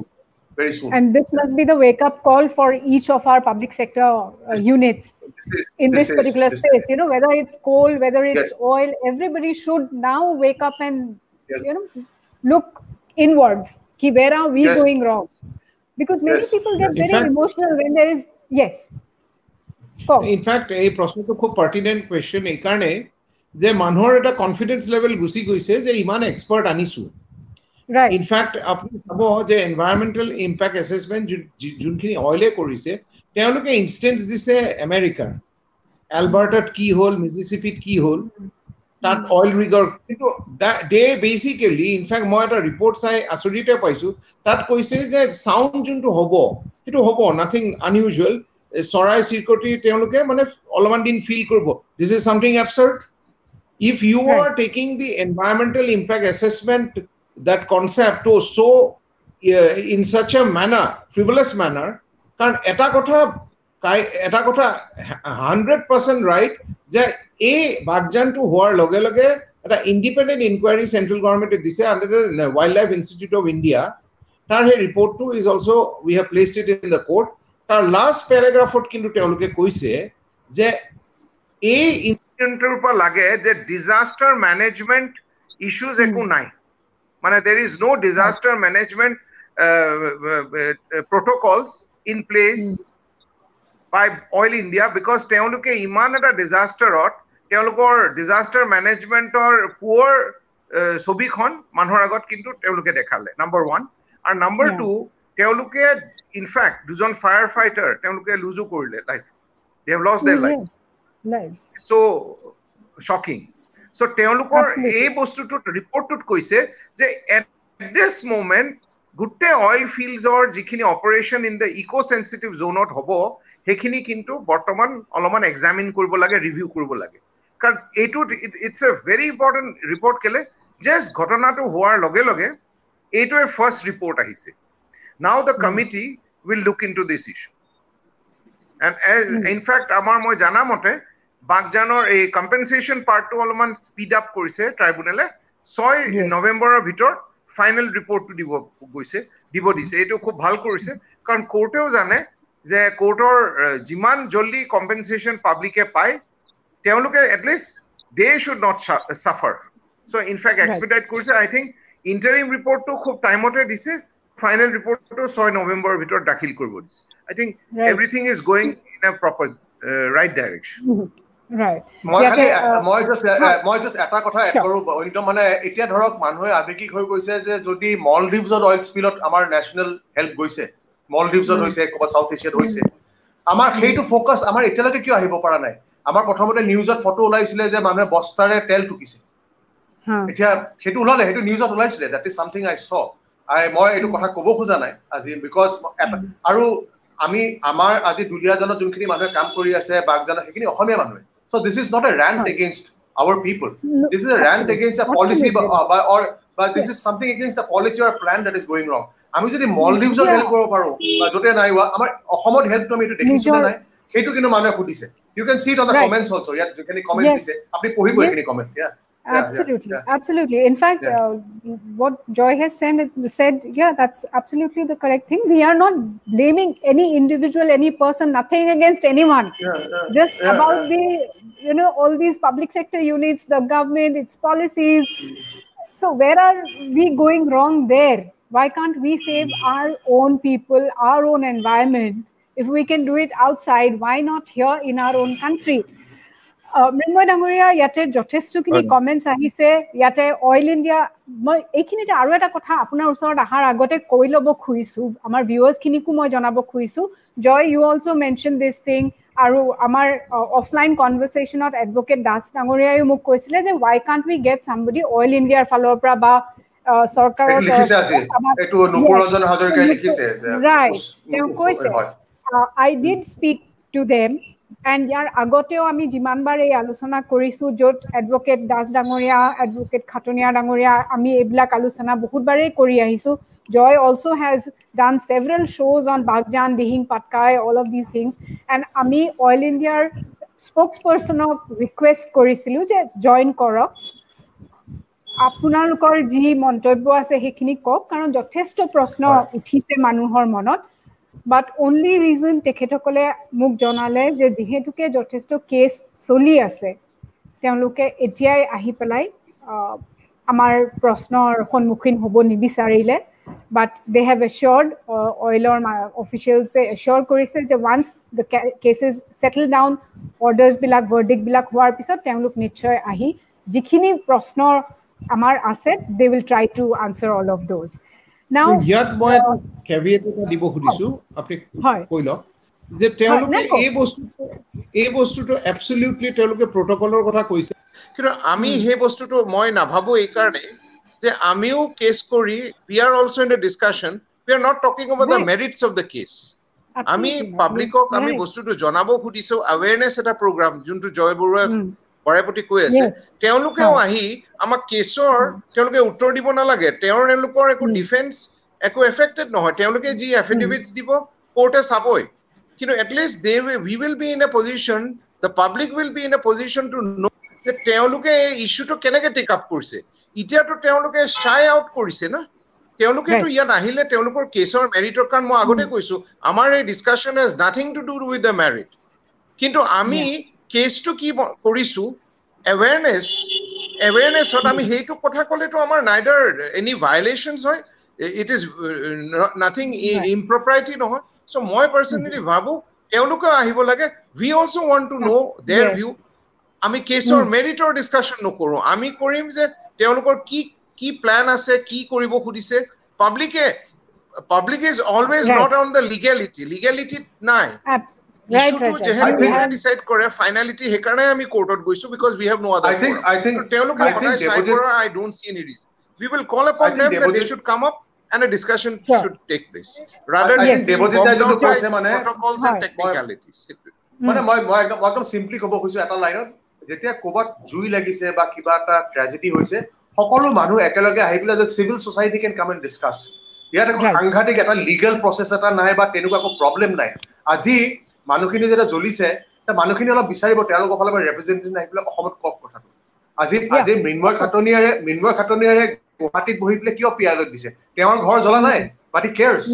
very soon. And this must be the wake up call for each of our public sector uh, units this is, in this, this particular is, space. You know, whether it's coal, whether it's yes. oil, everybody should now wake up and, yes. you know, look inwards. Ki, where are we yes. going wrong? Because many people get very fact, emotional when there is, yes. In fact এই প্ৰশ্নটো খুব পাৰ্টিনেণ্ট question এইকাৰণে যে মানুহৰ এটা confidence level গুচি গৈছে যে ইমান এক্সপাৰ্ট আনিছো ইনফেক্ট আপুনি চাব যে এনভাইৰমেণ্টেল ইম্পেক্ট এছেচমেণ্ট যোনখিনি অইলে কৰিছে তেওঁলোকে ইনষ্টেঞ্চ দিছে আমেৰিকাৰ এলবাৰ্টত কি হ'ল মিজিচিপিত কি হ'ল তাত অইল ৰিগৰ কিন্তু দে বেচিকেলি ইনফেক্ট মই এটা ৰিপৰ্ট চাই আচৰিতে পাইছো তাত কৈছে যে চাউণ্ড যোনটো হ'ব সেইটো হ'ব নাথিং আনইউজুৱেল চৰাই চিৰিকটি তেওঁলোকে মানে অলপমান দিন ফিল কৰিব। This is something absurd if you are taking the environmental impact assessment that concept to so uh, in such a manner, frivolous manner, কাৰণ এটা কথা এটা কথা হাণ্ড্ৰেড পাৰ্চেণ্ট ৰাইট যে এই বাগজানটো হোৱাৰ লগে লগে এটা ইণ্ডিপেণ্ডেণ্ট ইনকুৱাৰী চেণ্ট্ৰেল গভৰ্ণমেণ্টে দিছে under the wildlife institute of India তাৰ সেই ৰিপৰ্টটো is also' we have placed it in the court তাৰ লাষ্ট পেৰাগ্ৰাফত কিন্তু তেওঁলোকে কৈছে যে এই ইনষ্টিটিউটৰ পৰা লাগে যে ডিজাষ্টাৰ মেনেজমেণ্ট ইছ্যুজ একো নাই। মানে there is no disaster management uh, uh, protocols in place mm. by oil india because তেওঁলোকে ইমান এটা ডিজাষ্টাৰত তেওঁলোকৰ ডিজাষ্টাৰ মেনেজমেণ্টৰ পুৱাৰ ছবিখন মানুহৰ আগত কিন্তু তেওঁলোকে দেখালে নাম্বাৰ ওৱান আৰু নাম্বাৰ টু তেওঁলোকে ইনফেক্ট দুজন ফায়াৰ ফাইটাৰ তেওঁলোকে লুজো কৰিলে life they have loss their life so' shocking so' তেওঁলোকৰ এই বস্তুটোত ৰিপৰ্টটোত কৈছে যে এট দিছ মুমেণ্ট গোটেই অইল ফিল্ডৰ যিখিনি operation in the eco' sensitive জ'নত হ'ব সেইখিনি কিন্তু বৰ্তমান অলপমান এক্সামিন কৰিব লাগে ৰিভিউ কৰিব লাগে। কাৰণ এইটোত it's a very important report কেলে? জাষ্ট ঘটনাটো হোৱাৰ লগে লগে এইটোৱে ফাৰ্ষ্ট ৰিপৰ্ট আহিছে। Now the committee will look into this issue and as in fact আমাৰ মই জানা মতে বাগজানৰ এই কম্পেনচেশ্যন পাৰ্টটো অলপমান স্পীড আপ কৰিছে ট্ৰাইব্যুনেলে ছয় নৱেম্বৰৰ ভিতৰত ফাইনেল ৰিপৰ্টটো দিব গৈছে দিব দিছে। এইটো খুব ভাল কৰিছে। কাৰণ কোৰ্টেও জানে যে কোৰ্টৰ যিমান জল্দি কম্পেনচেশ্যন পাব্লিকে পায় তেওঁলোকে at least they should not suffer so' in fact এক্সপেক্টাইট কৰিছে। আই থিংক ইণ্টাৰিম ৰিপৰ্টটো খুব টাইমতে দিছে। ফাইনেল ৰিপৰ্টটো ছয় নৱেম্বৰৰ ভিতৰত দাখিল কৰিব দিছে। I think everything is going in a proper right direction মই জাষ্ট এটা কথা এড কৰো মানে এতিয়া ধৰক মানুহে আৱেগিক হৈ গৈছে যে যদি মলদ্বীপছত অইল স্পিলত আমাৰ নেশ্যনেল হেল্প গৈছে মলদ্বীপছত হৈছে ক'ৰবাত চাউথ এছিয়াত হৈছে আমাৰ সেইটো ফ'কাছ আমাৰ এতিয়ালৈকে কিয় আহিব পৰা নাই? আমাৰ প্ৰথমতে নিউজত ফটো ওলাইছিলে যে মানুহে বস্তাৰে তেল টুকিছে। এতিয়া সেইটো ওলালে সেইটো নিউজত ওলাইছিলে that is something I saw I মই এইটো কথা ক'ব খোজা নাই আজি বিকজ আৰু আমি আমাৰ আজি দুলীয়াজানত যোনখিনি মানুহে কাম কৰি আছে বাগজানত সেইখিনি অসমীয়া মানুহে। So this is not a rant huh. against our people. No, this is a rant against a policy by, uh, by, or but this yes. is something against a policy or plan that is going wrong. আমি যদি মলদ্বীপছত help কৰিব পাৰো বা য'তে নাই হোৱা আমাৰ অসমত হেল্পটো আমি এইটো দেখিছো নে নাই সেইটো কিন্তু মানুহে সুধিছে you can see it on the comments also ইয়াত যিখিনি কমেণ্ট দিছে আপুনি পঢ়িব এইখিনি কমেণ্ট ইয়া absolutely yeah, yeah. absolutely. In fact uh, what joy has said said yeah that's absolutely the correct thing. We are not blaming any individual any person nothing against anyone. Just about the you know all these public sector units the government its policies. So where are we going wrong there? Why can't we save our own people our own environment? If we can do it outside why not here in our own country Mrinmoy ডাঙৰীয়া ইয়াতে যথেষ্টখিনি comments আহিছে। ইয়াতে oil India মই এইখিনিতে আৰু এটা কথা আপোনাৰ ওচৰত অহাৰ আগতে কৈ ল'ব খুজিছো। আমাৰ ভিউৱাৰ্ছখিনিকো মই জনাব খুজিছো। Joy you also' mention this thing আৰু আমাৰ অফলাইন কনভাৰ্চেশ্যনত এডভকেট দাস ডাঙৰীয়াইও মোক কৈছিলে যে why can't we get somebody Oil ইণ্ডিয়াৰ ফালৰ পৰা বা চৰকাৰৰ তেওঁ কৈছে I did speak to them and ইয়াৰ আগতেও আমি যিমানবাৰ এই আলোচনা কৰিছোঁ য'ত এডভকেট দাস ডাঙৰীয়া এডভকেট খাটনীয়া ডাঙৰীয়া আমি এইবিলাক আলোচনা বহুতবাৰেই কৰি আহিছোঁ। Joy also' has done several শ্ব'জ on Baghjan Dihing Patkai all of these things and আমি অইল ইণ্ডিয়াৰ স্প'ক্স পাৰ্চনক ৰিকুৱেষ্ট কৰিছিলোঁ যে জইন কৰক। আপোনালোকৰ যি মন্তব্য আছে সেইখিনি কওক কাৰণ যথেষ্ট প্ৰশ্ন উঠিছে মানুহৰ মনত। বাট অনলি ৰিজন তেখেতসকলে মোক জনালে যে যিহেতুকে যথেষ্ট কেছ চলি আছে তেওঁলোকে এতিয়াই আহি পেলাই আমাৰ প্ৰশ্নৰ সন্মুখীন হ'ব নিবিচাৰিলে। বাট দে হেভ এচিয়ৰ্ড অইলৰ অফিচিয়েলছে এচিয়ৰ কৰিছে যে once the cases settle down অৰ্ডাৰ্ছবিলাক ভাৰ্ডিকবিলাক হোৱাৰ পিছত তেওঁলোক নিশ্চয় আহি যিখিনি প্ৰশ্নৰ আমাৰ আছে they will try to answer all of those ইয়াত মই কেভিয়েট এটা দিব খুজিছো আপুনি কৈ লওক যে তেওঁলোকে এই বস্তুটো এই বস্তুটো এবচলিউটলি তেওঁলোকে প্ৰটকলৰ কথা কৈছে। কিন্তু আমি সেই বস্তুটো মই নাভাবো এইকাৰণে যে আমিও কেছ কৰি we are also in the discussion we are not talking over the merits of the case আমি পাব্লিকক আমি বস্তুটো জনাব খুজিছো আৱেৰনেছ এটা প্ৰগ্ৰাম যোনটো জয় বৰুৱাই বৰাইপতি কৈ আছে তেওঁলোকেও আহি আমাক কেছৰ তেওঁলোকে উত্তৰ দিব নালাগে। তেওঁৰ তেওঁলোকৰ একো ডিফেন্স একো এফেক্টেড নহয়। তেওঁলোকে যি এফিডেভিটছ দিব কোৰ্টে চাবই। কিন্তু at least they we will be in a position the public will be in a position to know' যে তেওঁলোকে এই ইছ্যুটো কেনেকে টেক আপ কৰিছে। এতিয়াতো তেওঁলোকে চাই আউট কৰিছে না। তেওঁলোকেতো ইয়াত আহিলে তেওঁলোকৰ কেছৰ মেৰিটৰ কাৰণ মই আগতে কৈছো আমাৰ এই discussion has nothing to do with the merit কিন্তু আমি কেছটো কি কৰিছো? এৱেৰনেছ এৱেৰনেছত আমি সেইটো কথা ক'লেতো আমাৰ নাইডাৰ এনি ভায়লেশ্যনছ হয় ইট ইজ নাথিং ইম্প্ৰপাৰিটি নহয়। চ' মই পাৰ্চনেলি ভাবো তেওঁলোকেও আহিব লাগে। We also' want to know' their view আমি কেছৰ মেৰিটৰ ডিছকাশ্যন নকৰোঁ। আমি কৰিম যে তেওঁলোকৰ কি কি প্লেন আছে কি কৰিব খুজিছে। পাব্লিকে public is always not on the legality লিগেলিটিত নাই। সেইকাৰণে আমি কোৰ্টত গৈছো বিকজ উই হেভ নো আদাৰ তেওঁলোকে সদায় চাই কৰা I don't see any reason we will call upon them that they should come up and a discussion sure. should take place. Rather than protocols and technicalities. মানে মই মই একদম মই একদম চিম্পলি ক'ব খুজিছো এটা লাইনত যেতিয়া ক'ৰবাত জুই লাগিছে বা কিবা এটা ট্ৰেজেডি হৈছে সকলো মানুহ একেলগে আহি পেলাই যে চিভিল ছ'চাইটি কেন কাম এণ্ড ডিছকাছ ইয়াত একো সাংঘাতিক এটা লিগেল প্ৰচেছ এটা নাই বা তেনেকুৱা একো প্ৰব্লেম নাই। আজি মানুহখিনি যেতিয়া জ্বলিছে মানুহখিনি অলপ বিচাৰিব তেওঁলোকৰ ফালৰ পৰা ৰেপ্ৰেজেণ্টেটিভ আহি পেলাই অসমত কওক কথাটো। আজি আজি মৃন্ময় খাটনিয়াৰে মৃন্ময় খাটনিয়াৰে গুৱাহাটীত বহি পেলাই কিয় পিয়ালত দিছে? তেওঁৰ ঘৰ জ্বলা নাই? বাট ই কেয়াৰ্ছ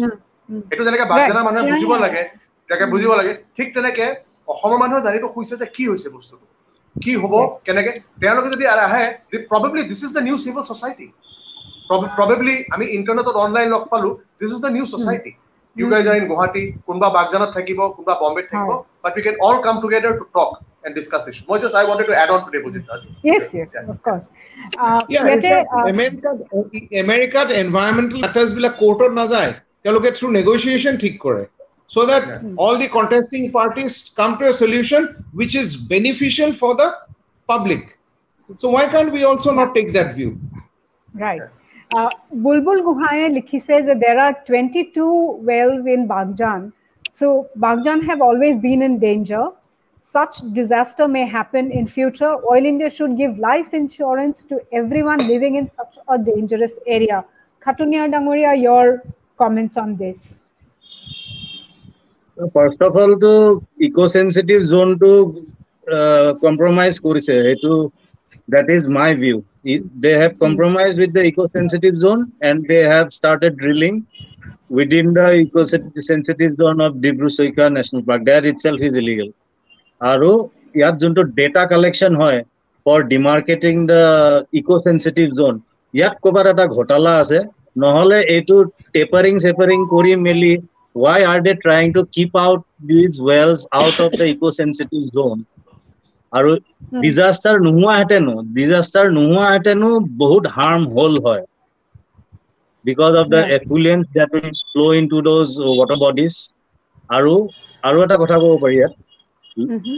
সেইটো যেনেকে বাগজানা মানুহে বুজিব লাগে তেনেকে বুজিব লাগে। ঠিক তেনেকে অসমৰ মানুহে জানিব খুজিছে যে কি হৈছে বস্তুটো। কি হ'ব কেনেকে? তেওঁলোকে যদি আহে probably this is the new civil society probably আমি ইণ্টাৰনেটত অনলাইন লগ পালো this is the new society You guys are in Guwahati কোনোবা বাগজানত থাকিব কোনোবা বম্বেত থাকিব but we can all come together to talk and discuss this. More just I wanted to add on to Debutit. Yes, yes, yeah. of course. Uh, yeah, uh, America, America environmental matters বিলাক কোর্টত নাযায় তেওঁলোকে through নেগোচিয়েশ্যন ঠিক কৰে so that yeah. all the contesting parties come to a solution which is beneficial for the public. So why can't we also not take that view? Right. Uh, Bulbul Guhaye likhise that there are 22 wells in Bagjan. So Bagjan have always been in danger such disaster may happen in future, Oil India should give life insurance to everyone living in such a dangerous area. Khatunia Dangoria, your comments on this? First of all, the eco-sensitive zone to uh, compromise korise. That is my view. They have compromised with the eco-sensitive zone and they have started drilling within the eco-sensitive zone of Dibru Soika National Park. That itself is illegal. আৰু ইয়াত যোনটো data collection হয় for demarcating the eco' sensitive zone ইয়াত ক'ৰবাত এটা ঘোটালা আছে নহ'লে এইটো টেপাৰিং চেপাৰিং কৰি মেলি why are they trying to keep out these wells out of the eco' sensitive zone আৰু ডিজাষ্টাৰ নোহোৱাহেঁতেনো ডিজাষ্টাৰ নোহোৱাহেঁতেনো বহুত হাৰ্ম হ'ল হয়। Because of the effluents that will flow' into those water bodies আৰু আৰু এটা কথা ক'ব পাৰি ইয়াত।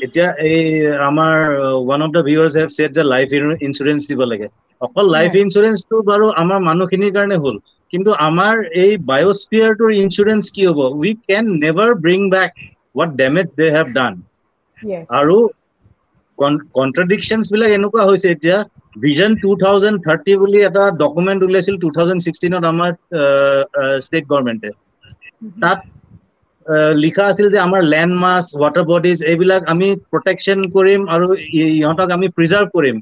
এতিয়া এই আমাৰ one of the viewers have said যে লাইফ ইঞ্চুৰেঞ্চ দিব লাগে। অকল লাইফ ইঞ্চুৰেঞ্চটো বাৰু আমাৰ মানুহখিনিৰ কাৰণে হ'ল। কিন্তু আমাৰ এই বায়'স্ফিয়াৰটোৰ ইঞ্চুৰেঞ্চ কি হ'ব? We can never bring back what damage they have done আৰু কণ্ট্ৰাডিকশ্যনছ বিলাক এনেকুৱা হৈছে এতিয়া ভিজন টু থাউজেণ্ড থাৰ্টি বুলি এটা ডকুমেণ্ট উলিয়াইছিল টু থাউজেণ্ড ছিক্সটিনত আমাৰ ষ্টেট গভৰ্ণমেণ্টে তাত লিখা আছিল যে আমাৰ লেণ্ড মাছ ৱাটাৰ বডিজ এইবিলাক আমি প্ৰটেকশ্যন কৰিম আৰু ইহঁতক আমি প্ৰিজাৰ্ভ কৰিম।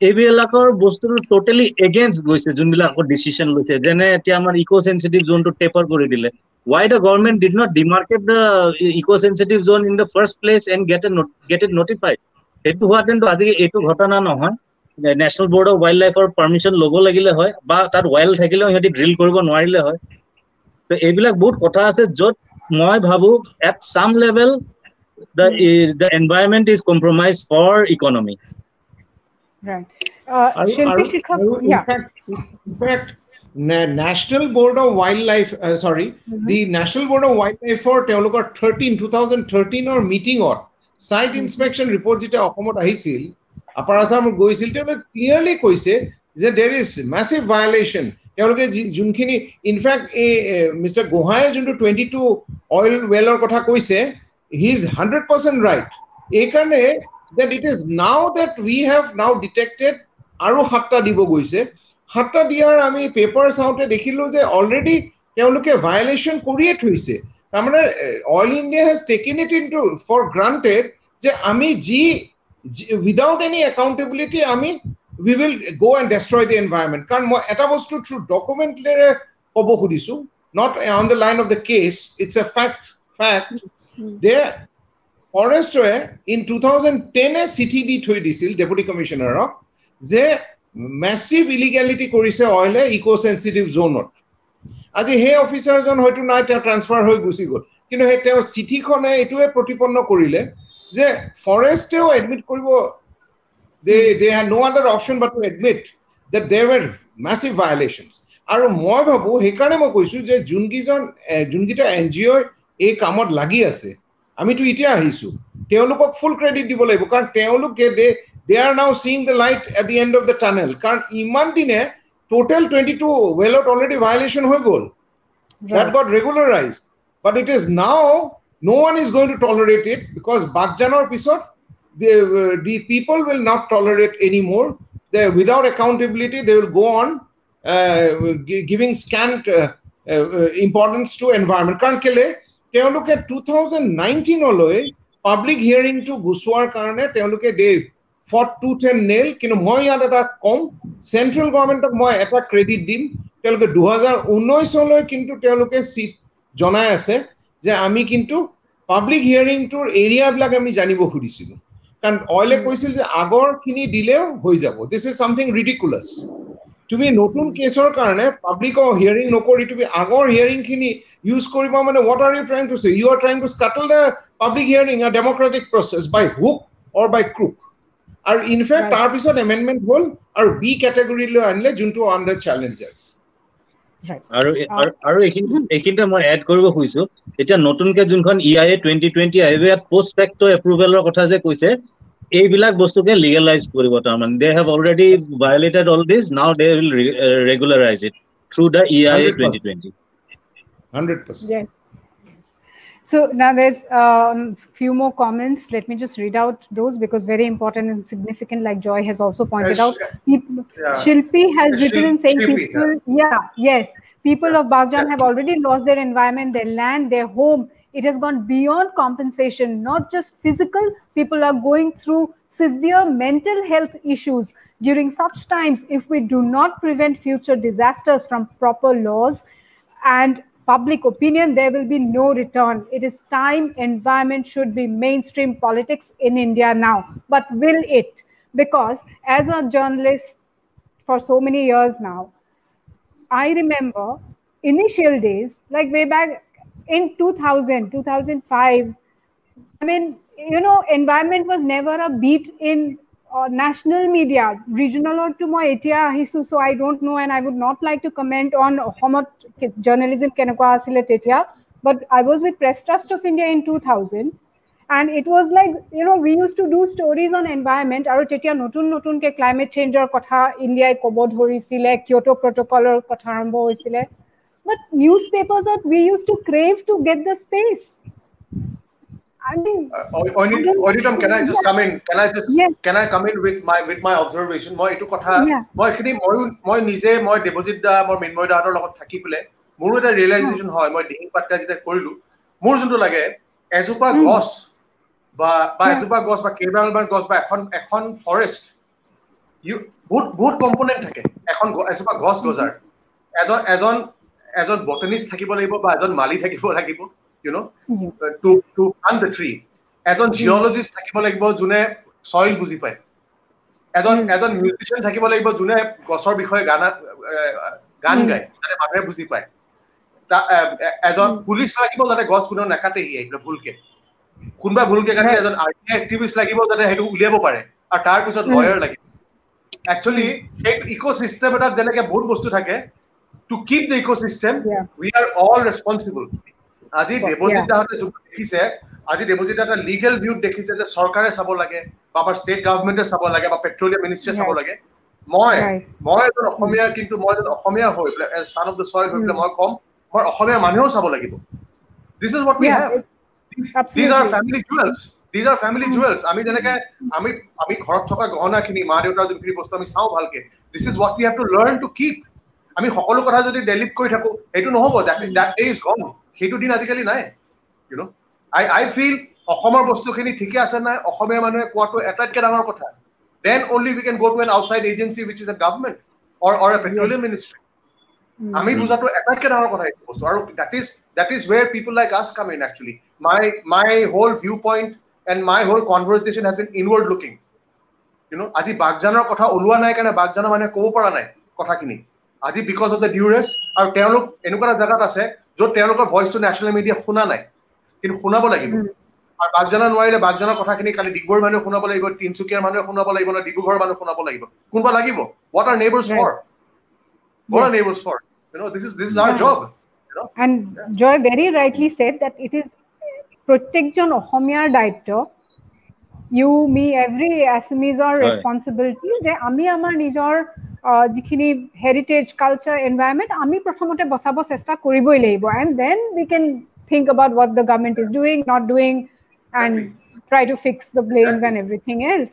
এইবিলাকৰ বস্তুটো টটেলি এগেইনষ্ট গৈছে যোনবিলাক ডিচিশ্যন লৈছে। যেনে এতিয়া আমাৰ ইক' চেঞ্চিটিভ জোনটো টেপাৰ কৰি দিলে। Why the government did not demarcate the eco' sensitive zone in the first place and get a get it notified সেইটো হোৱাহেঁতেনতো আজি এইটো ঘটনা নহয়। নেশ্যনেল বৰ্ড অফ ৱাইল্ড লাইফৰ পাৰ্মিশ্যন ল'ব লাগিলে হয় বা তাত ৱাইল্ড থাকিলেও সিহঁতি ড্ৰিল কৰিব নোৱাৰিলে হয়। ত' এইবিলাক বহুত কথা আছে য'ত মই ভাবো at some level the environment is compromise for economy of Wildlife, uh, sorry, mm -hmm. the National Board of Wildlife for তেওঁলোকৰ 13, 2013 or meeting or site inspection report যেতিয়া অসমত আহিছিল আপাৰ আছাম গৈছিল তেওঁলোকে ক্লিয়াৰলি কৈছে যে দেৰ ইজ মেচিভ ভায়লেশ্যন তেওঁলোকে যোনখিনি ইনফেক্ট এই মিষ্টাৰ গোহাঁয়ে যোনটো টুৱেণ্টি টু অইল ৱেলৰ কথা কৈছে he is hundred percent right এইকাৰণে that it is now that we have now detected আৰু সাতটা দিব গৈছে। সাতটা দিয়াৰ আমি পেপাৰ চাওঁতে দেখিলোঁ যে অলৰেডি তেওঁলোকে ভায়লেশ্যন কৰিয়ে থৈছে। তাৰমানে oil India has taken it into for granted যে আমি যি উইদাউট এনি একাউণ্টেবিলিটি আমি we will go' and destroy the environment কাৰণ মই এটা বস্তু থ্ৰু ডকুমেণ্টেৰে ক'ব খুজিছোঁ not on the line of the case it's a fact fact they ফৰেষ্টৰে in two thousand টেনে চিঠি দি থৈ দিছিল ডেপুটি কমিশ্যনাৰক যে মেচিভ ইলিগেলিটি কৰিছে অইলে ইক' চেঞ্চিটিভ জ'নত আজি সেই অফিচাৰজন হয়তো নাই তেওঁ ট্ৰান্সফাৰ হৈ গুচি গ'ল। কিন্তু সেই তেওঁ চিঠিখনে এইটোৱে প্ৰতিপন্ন কৰিলে যে ফৰেষ্টেও এডমিট কৰিব। দে they have no' other option but to admit that they were massive violations আৰু মই ভাবোঁ সেইকাৰণে মই কৈছোঁ যে যোনকেইজন যোনকেইটা এন জি অ'ই এই কামত লাগি আছে আমিতো এতিয়া আহিছোঁ তেওঁলোকক ফুল ক্ৰেডিট দিব লাগিব। কাৰণ তেওঁলোকে দে they are now seeing the light at the end of the tunnel কাৰণ ইমান দিনে total twenty two ৱেলত already violation হৈ গ'ল that got regularise but it is now no one is going to tolerate it because Bagjanor episode, the, uh, the people will not tolerate anymore. They, without accountability, they will go on uh, giving scant uh, importance to environment. কাৰণ কেলে তেওঁলোকে two thousand নাইনটিনলৈ public হিয়াৰিংটো গুচোৱাৰ কাৰণে তেওঁলোকে দে fought tooth and nail কিন্তু মই ইয়াত এটা কম। চেণ্ট্ৰেল গভৰ্ণমেণ্টক মই এটা ক্ৰেডিট দিম। তেওঁলোকে দুহেজাৰ ঊনৈছলৈ কিন্তু তেওঁলোকে চিট জনাই আছে যে আমি কিন্তু পাব্লিক হিয়াৰিংটোৰ এৰিয়াবিলাক আমি জানিব খুজিছিলোঁ। কাৰণ অইলে কৈছিল যে আগৰখিনি দিলেও হৈ যাব। দিছ ইজ চামথিং ৰিডিকুলাছ তুমি নতুন কেছৰ কাৰণে পাব্লিকৰ হিয়াৰিং নকৰি তুমি আগৰ হিয়াৰিংখিনি ইউজ কৰিব মানে what are you trying to say you are trying to scuttle the public hearing a democratic process by hook or by crook আৰু ইনফেক্ট তাৰপিছত এমেণ্ডমেণ্ট হ'ল আৰু বি কেটেগৰীলৈ আনিলে যোনটো আণ্ডাৰ চেলেঞ্জেছ আৰু আৰু এইখিনিতে মই এড কৰিব খুজিছো। এতিয়া নতুনকে যোনখন ই আই এ টুৱেণ্টি টুৱেণ্টি আহিব ইয়াত পষ্ট ফেক্টৰ এপ্ৰুভেলৰ কথা যে কৈছে এইবিলাক বস্তুকে লিগেলাইজ কৰিব তাৰমানে। They have already violated all this now they will regularise it through the E I A twenty twenty Yes. So now there's a um, few more comments. Let me just read out those because very important and significant, like Joy has also pointed out. People, yeah. Shilpi has written in saying Shilpi, people, yes. yeah, yes, people yeah. of Bagjan yeah. have already lost their environment, their land, their home. It has gone beyond compensation, not just physical. People are going through severe mental health issues. During such times, if we do not prevent future disasters from proper laws and public opinion, there will be no return. It is time environment should be mainstream politics in India now. But will it? Because as a journalist for so many years now, I remember initial days, like way back in 2000, 2005, I mean, you know, environment was never a beat in national media. Regional or to my etia so I don't know, and I would not like to comment on Homot journalism kenekwa etia. But I was with Press Trust of India in 2000, and it was like you know we used to do stories on environment. Notun notun ke climate change or kotha India kobo dhorisile, Kyoto Protocol or kotha arambo hoisile. But newspapers, we used to crave to get the space Mean, uh, Onitam, can I just come in? Can I just yes. can I come in with my with my observation? মই এইটো কথা মই এইখিনি মই মই নিজে মই দেৱজিৎ দা মই মৃন্ময় দাহঁতৰ লগত থাকি পেলাই মোৰো এটা ৰিয়েলাইজেশ্যন হয় মই ডিঙি পাটকা যেতিয়া কৰিলো মোৰ যোনটো লাগে এজোপা গছ বা বা এজোপা গছ বা কেইবাৰমান গছ বা এখন এখন ফৰেষ্ট ইউ বহুত বহুত কম্পনেণ্ট থাকে এখন এজোপা গছ গজাৰ এজন এজন এজন বটনিষ্ট থাকিব লাগিব বা এজন মালি থাকিব লাগিব you know, mm-hmm. uh, to, to plant the tree. এজন জিঅলজিষ্ট থাকিব লাগিব যোনে চইল বুজি পায়। এজন এজন মিউজিচিয়ান থাকিব লাগিব যোনে গছৰ বিষয়ে গান গান গায় যাতে মানুহে বুজি পায়। এজন পুলিচ লাগিব যাতে গছ কোনেও নাকাটেহি আহিলে ভুলকে। কোনোবা ভুলকে কাটি এজন আৰ্টি এক্টিভিষ্ট লাগিব যাতে সেইটো উলিয়াব পাৰে আৰু তাৰপিছত লয়াৰ লাগিব। একচুৱেলি সেই ইক' চিষ্টেম এটাত যেনেকে বহুত বস্তু থাকে to keep the eco' system we are all responsible আজি দেৱজিৎ দাহঁতে যোনটো দেখিছে আজি দেৱজিৎ এটা লিগেল ভিউত দেখিছে যে চৰকাৰে চাব লাগে বা আমাৰ ষ্টেট গভৰ্ণমেণ্টে চাব লাগে বা পেট্ৰলিয়াম মিনিষ্ট্ৰীয়ে চাব লাগে। মই মই এজন অসমীয়াৰ কিন্তু মই এজন অসমীয়া হৈ পেলাই চান অফ দ্য চইল হৈ পেলাই মই কম মই অসমীয়া মানুহেও চাব লাগিব। This is what we have these are family jewels these are family jewels আমি যেনেকে আমি আমি ঘৰত থকা গহনাখিনি মা দেউতাৰ যোনখিনি বস্তু আমি চাওঁ ভালকে this is what we have to learn to keep আমি সকলো কথা যদি ডেলিট কৰি থাকো সেইটো নহ'ব দেট ইজ গম সেইটো দিন আজিকালি নাই you know I I feel অসমৰ বস্তুখিনি ঠিকে আছে নাই অসমীয়া মানুহে কোৱাটো আটাইতকৈ ডাঙৰ কথা। Then only we can go' to an outside agency which is a government or or a petroleum ministry আমি বুজাটো আটাইতকৈ ডাঙৰ কথা এইটো বস্তু। আৰু that is that is where people like us come in actually my my whole view point and my whole conversation has been inward looking you know আজি বাগজানৰ কথা ওলোৱা নাই কাৰণে বাগজানৰ মানুহে ক'ব পৰা নাই কথাখিনি। আজি বিকজ অফ দ্য ডিউৰেছ আৰু তেওঁলোক এনেকুৱা এটা জেগাত আছে য'ত তেওঁলোকৰ ভইচটো নেশ্যনেল মিডিয়া শুনা নাই কিন্তু শুনাব লাগিব। আৰু বাগজানা নোৱাৰিলে বাগজানৰ কথাখিনি খালি ডিগবৈৰ মানুহে শুনাব লাগিব তিনিচুকীয়াৰ মানুহে শুনাব লাগিব নে ডিব্ৰুগড়ৰ মানুহে শুনাব লাগিব। কোনোবা লাগিব? What are neighbours for what are neighbours for You know, this is this is our job. You know? And Joy very rightly said that it is প্ৰত্যেকজন অসমীয়াৰ দায়িত্ব ইউ মি এভৰি এছমিজৰ ৰেচপনচিবিলিটি যে আমি আমাৰ নিজৰ যিখিনি হেৰিটেজ কালচাৰ এনভাইৰমেণ্ট আমি প্ৰথমতে বচাব চেষ্টা কৰিবই লাগিব। And then we can think about what the government is doing not doing and try to fix the blames and everything else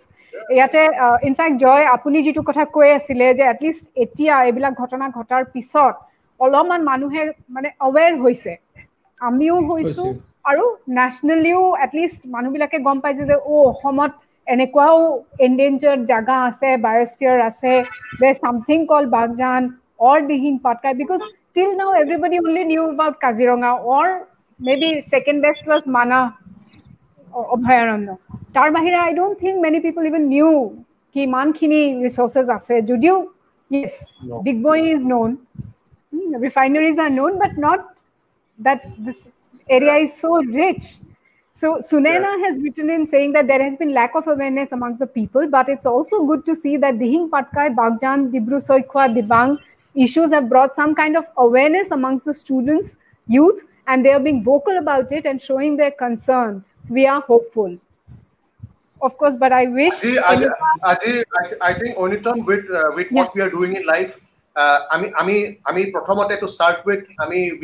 ইয়াতে ইনফেক্ট জয় আপুনি যিটো কথা কৈ আছিলে যে এটলিষ্ট এতিয়া এইবিলাক ঘটনা ঘটাৰ পিছত অলপমান মানুহে মানে অৱেৰ হৈছে। আমিও হৈছো আৰু নেশ্যনেলিও এটলিষ্ট মানুহবিলাকে গম পাইছে যে অ' অসমত এনেকুৱাও এনডেঞ্জাৰ্ড জাগা আছে বায়'স্ফিয়াৰ আছে they something call Baghjan or Dihing Patkai because till now everybody only knew about Kaziranga or may be second best was Manas অভয়াৰণ্য তাৰ বাহিৰে I don't think many people even knew কি ইমানখিনি ৰিচৰ্চেছ আছে যদিও yes Digboi is known refineries are known but not that this area is so rich so Sunena yeah. has written in saying that there has been lack of awareness amongst the people, but it's also good to see that Dihing Patkai, Bagjan, Dibru Soikwa, Dibang issues have brought some kind of awareness amongst the students, youth, and they are being vocal about it and showing their concern. We are hopeful. Of course, but I wish. Aji, Aji, Aji, I, think Onitam, with uh, with yeah. what we are doing in life, uh, I mean, I mean, I mean, to start with, I mean,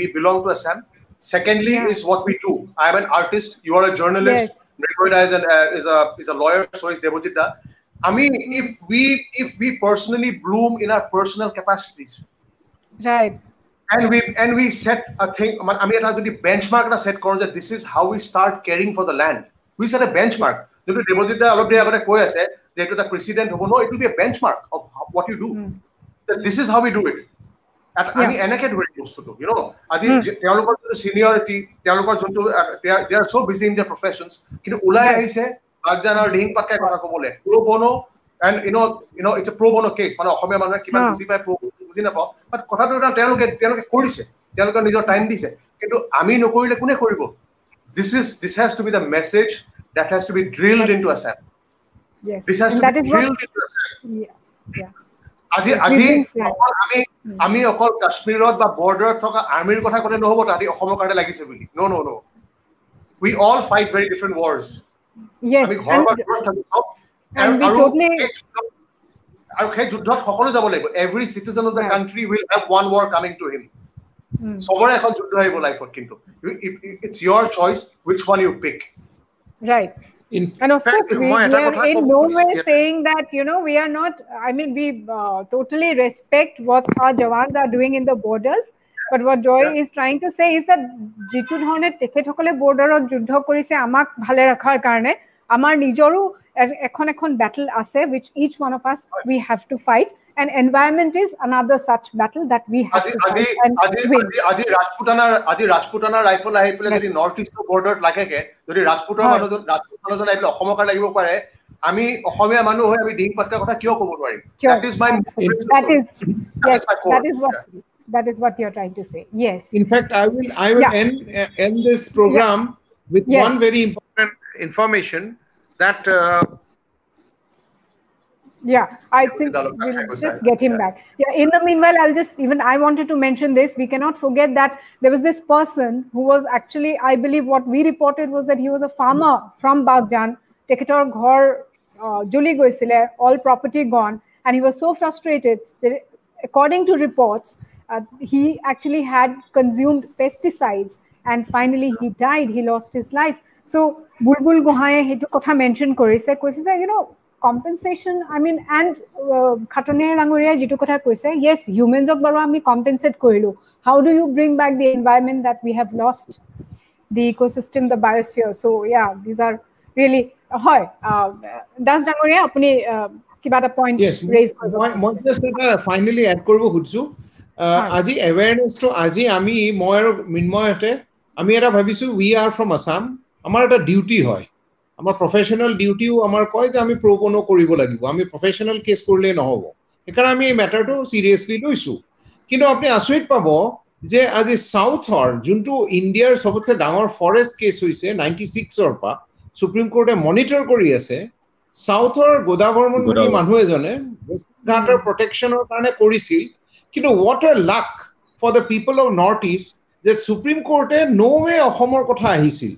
we belong to Assam Secondly, yeah. is what we do. I'm an artist. You are a journalist. Yes. is, an, uh, is a is a lawyer. So is Devojita. I mean, if we if we personally bloom in our personal capacities, right, and we and we set a thing. I mean, it has to be benchmark set that this is how we start caring for the land. We set a benchmark. যদি দেৱজিতে অলপ দেৰি আগতে কৈ আছে যে এইটো এটা precedent হ'ব ন it will be a benchmark of what you do this is how we do it আমি এনেকে ধৰি বস্তুটো ইউ ন আজি তেওঁলোকৰ যোনটো চিনিয়ৰিটি তেওঁলোকৰ যোনটো they are so' busy in their professions কিন্তু ওলাই আহিছে বাগজান আৰু ডিহিং পাটকাই কথা ক'বলৈ pro' bono and you know you know it's a pro' bono case মানে অসমীয়া মানুহে কিমান বুজি পায় প্ৰ' বুজি নাপাওঁ বাট কথাটো তেওঁলোকে তেওঁলোকে কৰিছে তেওঁলোকে নিজৰ টাইম দিছে কিন্তু আমি নকৰিলে কোনে কৰিব? This is this has to be the message that has to be drilled into Assam. Yes. This has And to that be is what- আজি আজি অকল আমি আমি অকল কাশ্মীৰত বা বৰ্ডাৰত থকা আৰ্মিৰ কথা ক'লে নহ'ব তাহাঁতি অসমৰ কাৰণে লাগিছে বুলি। No no no we all fight very different wars Yes. আমি ঘৰৰ পৰা And, দূৰত থাকো চব। and আৰু সেই যুদ্ধত- সকলো যাব লাগিব। Every citizen of the. Country will have one war coming to him. চবৰে এখন যুদ্ধ আহিব লাইফত কিন্তু। It's your choice which one you pick right. In And of fact, course, we, মই we এটা are কথা in ক'ব no খুজিছোঁ way ইয়াতে। saying that, you know, we are not, I mean, we uh, totally respect what our Jawans are doing in the borders. But what Joy Yeah. is trying to say is that যিটো ধৰণে তেখেতসকলে বৰ্ডাৰত যুদ্ধ কৰিছে আমাক ভালে ৰখাৰ কাৰণে আমাৰ নিজৰো এ- এখন এখন বেটল আছে which each one of us we have to fight and environment is another such battle that we have আজি to আজি fight and আজি win. আজি আজি ৰাজপুতানাৰ আজি ৰাজপুতানাৰ ৰাইফল আহি পেলাই যদি নৰ্থ ইষ্টৰ বৰ্ডাৰত লাগেগে যদি ৰাজপুতৰ হয়। মানুহজন ৰাজপুত মানুহজন আহি পেলাই অসমৰ কাৰণে লাগিব পাৰে আমি অসমীয়া মানুহ হৈ আমি ডিং পাটকাৰ কথা কিয় ক'ব নোৱাৰিম Sure. That is my that is yes my core. that is what that is what you're trying to say yes in fact, I will I will Yeah. end uh, end this program with Yes. one very important information that uh, yeah i think we'll just get him yeah. back. Yeah. In the meanwhile i'll just even i wanted to mention this. We cannot forget that there was this person who was actually i believe what we reported was that he was a farmer mm from bagjan teketor ghor uh, juli goisile all property gone. And he was so frustrated that according to reports uh, he actually had consumed pesticides and finally he died. He lost his life. So Bulbul গোহাঁয়ে সেইটো কথা mention কৰিছে কৈছে যে you know' compensation I mean and খাটনীয়া ডাঙৰীয়াই যিটো কথা কৈছে য়েছ হিউমেনছক বাৰু আমি কম্পেনচেট কৰিলোঁ। How do you bring back the environment that we have lost the ecosystem the biosphere so' yeah these are really হয় uh, দাস ডাঙৰীয়া আপুনি uh, কিবা এটা পইণ্ট ৰেইজ কৰিব খুজিছোঁ। আজি এৱেৰনেছটো আজি আমি মই আৰু মৃন্ময়হঁতে আমি এটা ভাবিছোঁ উই আৰ ফ্ৰম আছাম আমাৰ এটা ডিউটি হয়। আমাৰ প্ৰফেচনেল ডিউটিও আমাৰ কয় যে আমি প্ৰবনো কৰিব লাগিব। আমি প্ৰফেচনেল কেছ কৰিলে নহ'ব। সেইকাৰণে আমি এই মেটাৰটো চিৰিয়াছলি লৈছো। কিন্তু আপুনি আচৰিত পাব যে আজি চাউথৰ যোনটো ইণ্ডিয়াৰ চবতছে ডাঙৰ ফৰেষ্ট কেছ হৈছে নাইণ্টি ছিক্সৰ পৰা সুপ্ৰিম কোৰ্টে মনিটৰ কৰি আছে চাউথৰ গোদাবৰ্মন বুলি। মানুহ এজনে ৱেষ্টাৰ্ণ ঘাটৰ প্ৰটেকশ্যনৰ কাৰণে কৰিছিল। কিন্তু what a luck for the people of North East যে সুপ্ৰিম কোৰ্টে ন ৱে অসমৰ কথা আহিছিল।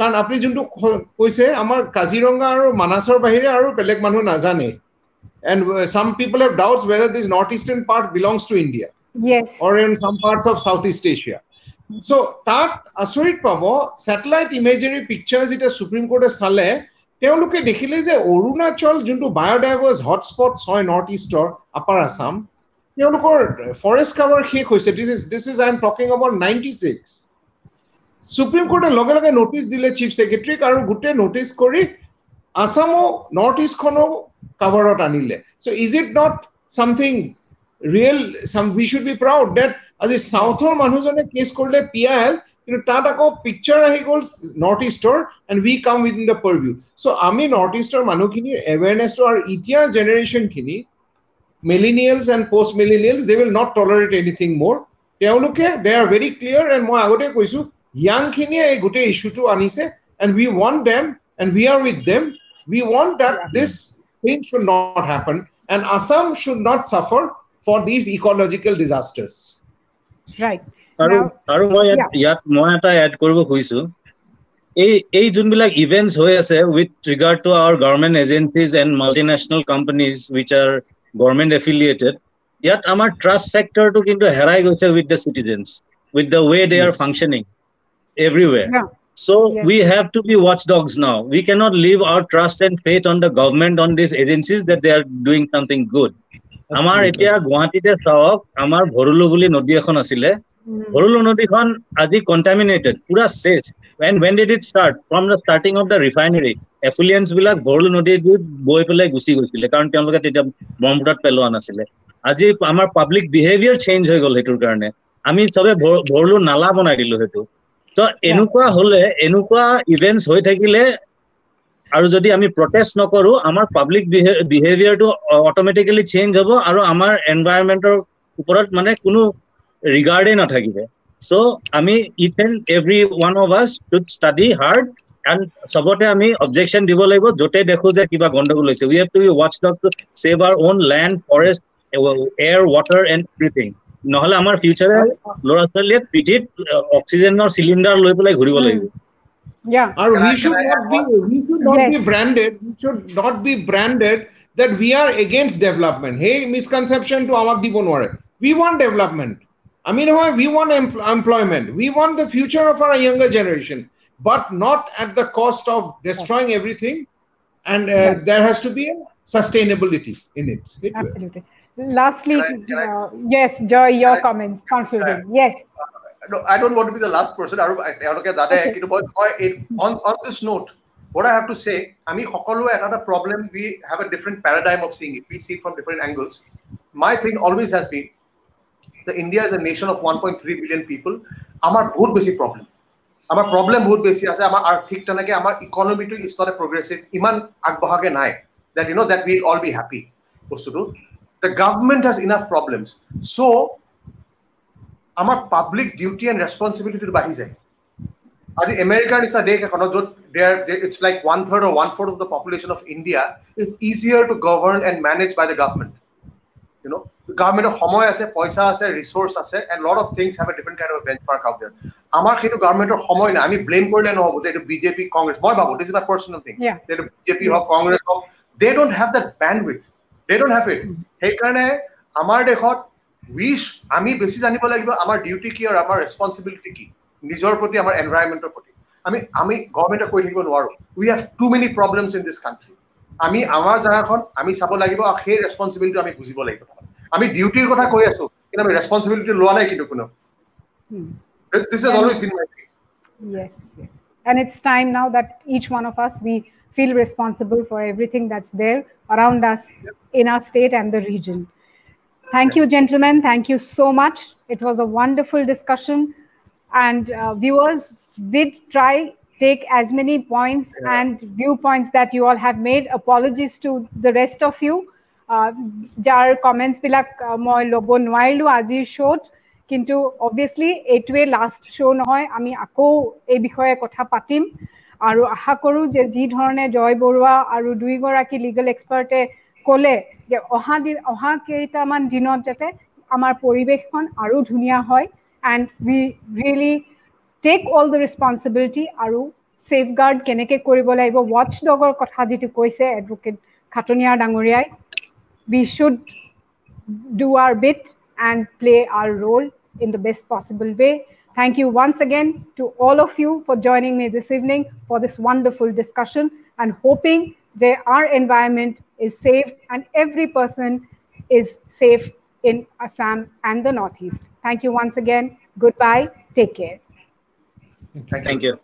কাৰণ আপুনি যোনটো কৈছে আমাৰ কাজিৰঙা আৰু মানাছৰ বাহিৰে আৰু বেলেগ মানুহ নাজানে। And some people have doubts whether this North Eastern part belongs to India yes. Or in some parts of Southeast Asia. So তাত আচৰিত পাব ছেটেলাইট ইমেজেৰী পিকচাৰ্ছ এতিয়া সুপ্ৰিম কোৰ্টে চালে তেওঁলোকে দেখিলে যে অৰুণাচল যোনটো বায়'ডাইভাৰ্ছ হটস্পট হয় নৰ্থ ইষ্টৰ আপাৰ আছাম তেওঁলোকৰ ফৰেষ্ট কাভাৰ শেষ হৈছে। This is this is I am talking about ninety six Supreme কোৰ্টে লগে লগে নটিচ দিলে চিফ ছেক্ৰেটাৰীক আৰু গোটেই নটিচ কৰি আছামো নৰ্থ ইষ্টখনো কাভাৰত আনিলে। So' is it not something real some we should be proud that আজি চাউথৰ মানুহজনে কেছ কৰিলে পি আই এল কিন্তু তাত আকৌ পিকচাৰ আহি গ'ল নৰ্থ ইষ্টৰ and we come with in the purview so' আমি নৰ্থ ইষ্টৰ মানুহখিনিৰ এৱেৰনেছটো আৰু এতিয়াৰ জেনেৰেশ্যনখিনি millennials and post millennials they will not tolerate anything মোৰ তেওঁলোকে they are very clear and মই আগতে কৈছো য়াংখিনিয়ে এই গোটেই ইছ্যুটো আনিছে and we want them and we are with them we want that this thing should not happen and Assam should not suffer for these ecological disasters আৰু আৰু মই ইয়াত মই এটা এড কৰিব খুজিছো। এই এই যোনবিলাক ইভেণ্টছ হৈ আছে with regard to our government agencies and multinational companies which are government affiliated ইয়াত আমাৰ ট্ৰাষ্ট ফেক্টৰটো কিন্তু হেৰাই গৈছে with the citizens with the way they are Yes. Functioning everywhere yeah So Yes. we have to be watchdogs now. We cannot leave our trust and faith on the government on these agencies that they are doing something good. আমাৰ এতিয়া গুৱাহাটীতে চাওক আমাৰ ভৰুলো বুলি নদী এখন আছিলে Mm. ভৰুলো নদীখন আজি কণ্টামিনেটেড পুৰা চেচ when when did it start from the starting of the refinery effluents বিলাক ভৰুলো নদীত বৈ পেলাই গুচি গৈছিলে কাৰণ তেওঁলোকে তেতিয়া ব্ৰহ্মপুত্ৰত পেলোৱা নাছিলে আজি আমাৰ পাব্লিক বিহেভিয়াৰ চেঞ্জ হৈ গ'ল সেইটোৰ কাৰণে আমি চবে ভৰ- ভৰুলো নালা বনাই দিলো সেইটো ত এনেকুৱা হলে এনেকুৱা ইভেন্টছ হৈ থাকিলে আৰু যদি আমি প্ৰটেষ্ট নকৰো আমাৰ পাব্লিক বিহেভিয়াৰটো অট'মেটিকেলি চেঞ্জ হ'ব আৰু আমাৰ এনভাইৰনমেণ্টৰ ওপৰত মানে কোনো ৰিগাৰ্ডেই নাথাকিব। I mean, each and every one of us should study hard and চবতে আমি objection দিব লাগিব য'তে দেখো যে কিবা গণ্ডগোল হৈছে। We have to be watchdog to save our own land forest air water and everything নহলে আমাৰ ফিউচাৰে ল'ৰা ছোৱালীয়ে পিঠিত অক্সিজেনৰ চিলিণ্ডাৰ লৈ পেলাই ঘূৰিব লাগিব Yeah. Or Can we I- should can I not add be one? we should not be Yes. branded. We should not be branded that we are against development. Hey, misconception to Amak Dibonware. We want development. I mean, why? we want em- employment. We want the future of our younger generation, but not at the cost of destroying everything. And uh, Yes. there has to be a sustainability in it. Absolutely. Lastly, Can I- can I- uh, yes, Joy, your Can I- comments, concluding. Yes. no, I don't want to be the last person আৰু তেওঁলোকে জানে Okay. কিন্তু মই মই এই- on on this note what I have to say আমি সকলোৱে এটা এটা problem we have a different paradigm of seeing it we see it from different angles my thing always has been the India is a nation of 1.3 billion people আমাৰ বহুত বেছি problem আমাৰ problem বহুত বেছি আছে আমাৰ আৰ্থিক তেনেকে আমাৰ ইকনমিটো ইজ নট এ প্ৰগ্ৰেছিভ ইমান আগবঢ়াকে নাই that you know that we'll all be happy বস্তুটো the government has enough problems so আমাৰ পাব্লিক ডিউটি এণ্ড ৰেচপনচিবিলিটিটো বাঢ়ি যায় আজি আমেৰিকাৰ নিচিনা দেশ এখনত য'ত there it's like one third or one fourth of the population of India is easier to govern and manage by the government you know গভৰ্ণমেণ্টৰ সময় আছে পইচা আছে ৰিচোৰ্চ আছে and lot of things have a different kind of benchmark out there আমাৰ সেইটো গভৰ্ণমেণ্টৰ সময় নাই আমি ব্লেম কৰিলে নহ'ব যে এইটো বিজেপি কংগ্ৰেছ মই ভাবোঁ this is my personal thing Yeah. এইটো বিজেপি হওক কংগ্ৰেছ হওক they don't have that bend with They don't have it সেইকাৰণে আমাৰ দেশত উইচ আমি বেছি জানিব লাগিব আমাৰ ডিউটি কি আৰু আমাৰ ৰেচপনচিবিলিটি কি নিজৰ প্ৰতি আমাৰ এনভাইৰমেণ্টৰ প্ৰতি। আমি আমি গভৰ্ণমেণ্টে কৈ থাকিব নোৱাৰোঁ। We have too many problems in this country আমি আমাৰ জেগাখন আমি চাব লাগিব আৰু সেই ৰেচপনচিবিলিটি আমি বুজিব লাগিব। আমি ডিউটিৰ কথা কৈ আছো কিন্তু আমি ৰেচপনচিবিলিটি লোৱা নাই কিন্তু কোনো. This is always been my Yes, yes. And it's time now that each one of us we feel responsible for everything that's there around us in our state and the region. Thank you, gentlemen. Thank you so much. It was a wonderful discussion, and uh, viewers did try take as many points and viewpoints that you all have made. Apologies to the rest of you. Uh, যাৰ comments বিলাক uh, মই ল'ব নোৱাৰিলোঁ আজিৰ শ্ব'ত কিন্তু obviously এইটোৱে last show নহয় আমি আকৌ এই বিষয়ে কথা পাতিম আৰু আশা কৰোঁ যে যি ধৰণে জয় বৰুৱা আৰু দুইগৰাকী লিগেল এক্সপাৰ্টে ক'লে যে অহা দিন অহা কেইটামান দিনত যাতে আমাৰ পৰিৱেশখন আৰু ধুনীয়া হয় and we really take all the responsibility আৰু ছেফ গাৰ্ড কেনেকৈ কৰিব লাগিব ৱাটছ ডগৰ কথা যিটো কৈছে এডভকেট খাটনিয়াৰ ডাঙৰীয়াই we should do our bit and play our role in the best possible way. Thank you once again to all of you for joining me this evening for this wonderful discussion and hoping that our environment is safe and every person is safe in Assam and the Northeast. Thank you once again. Goodbye. Take care. Thank you. Thank you.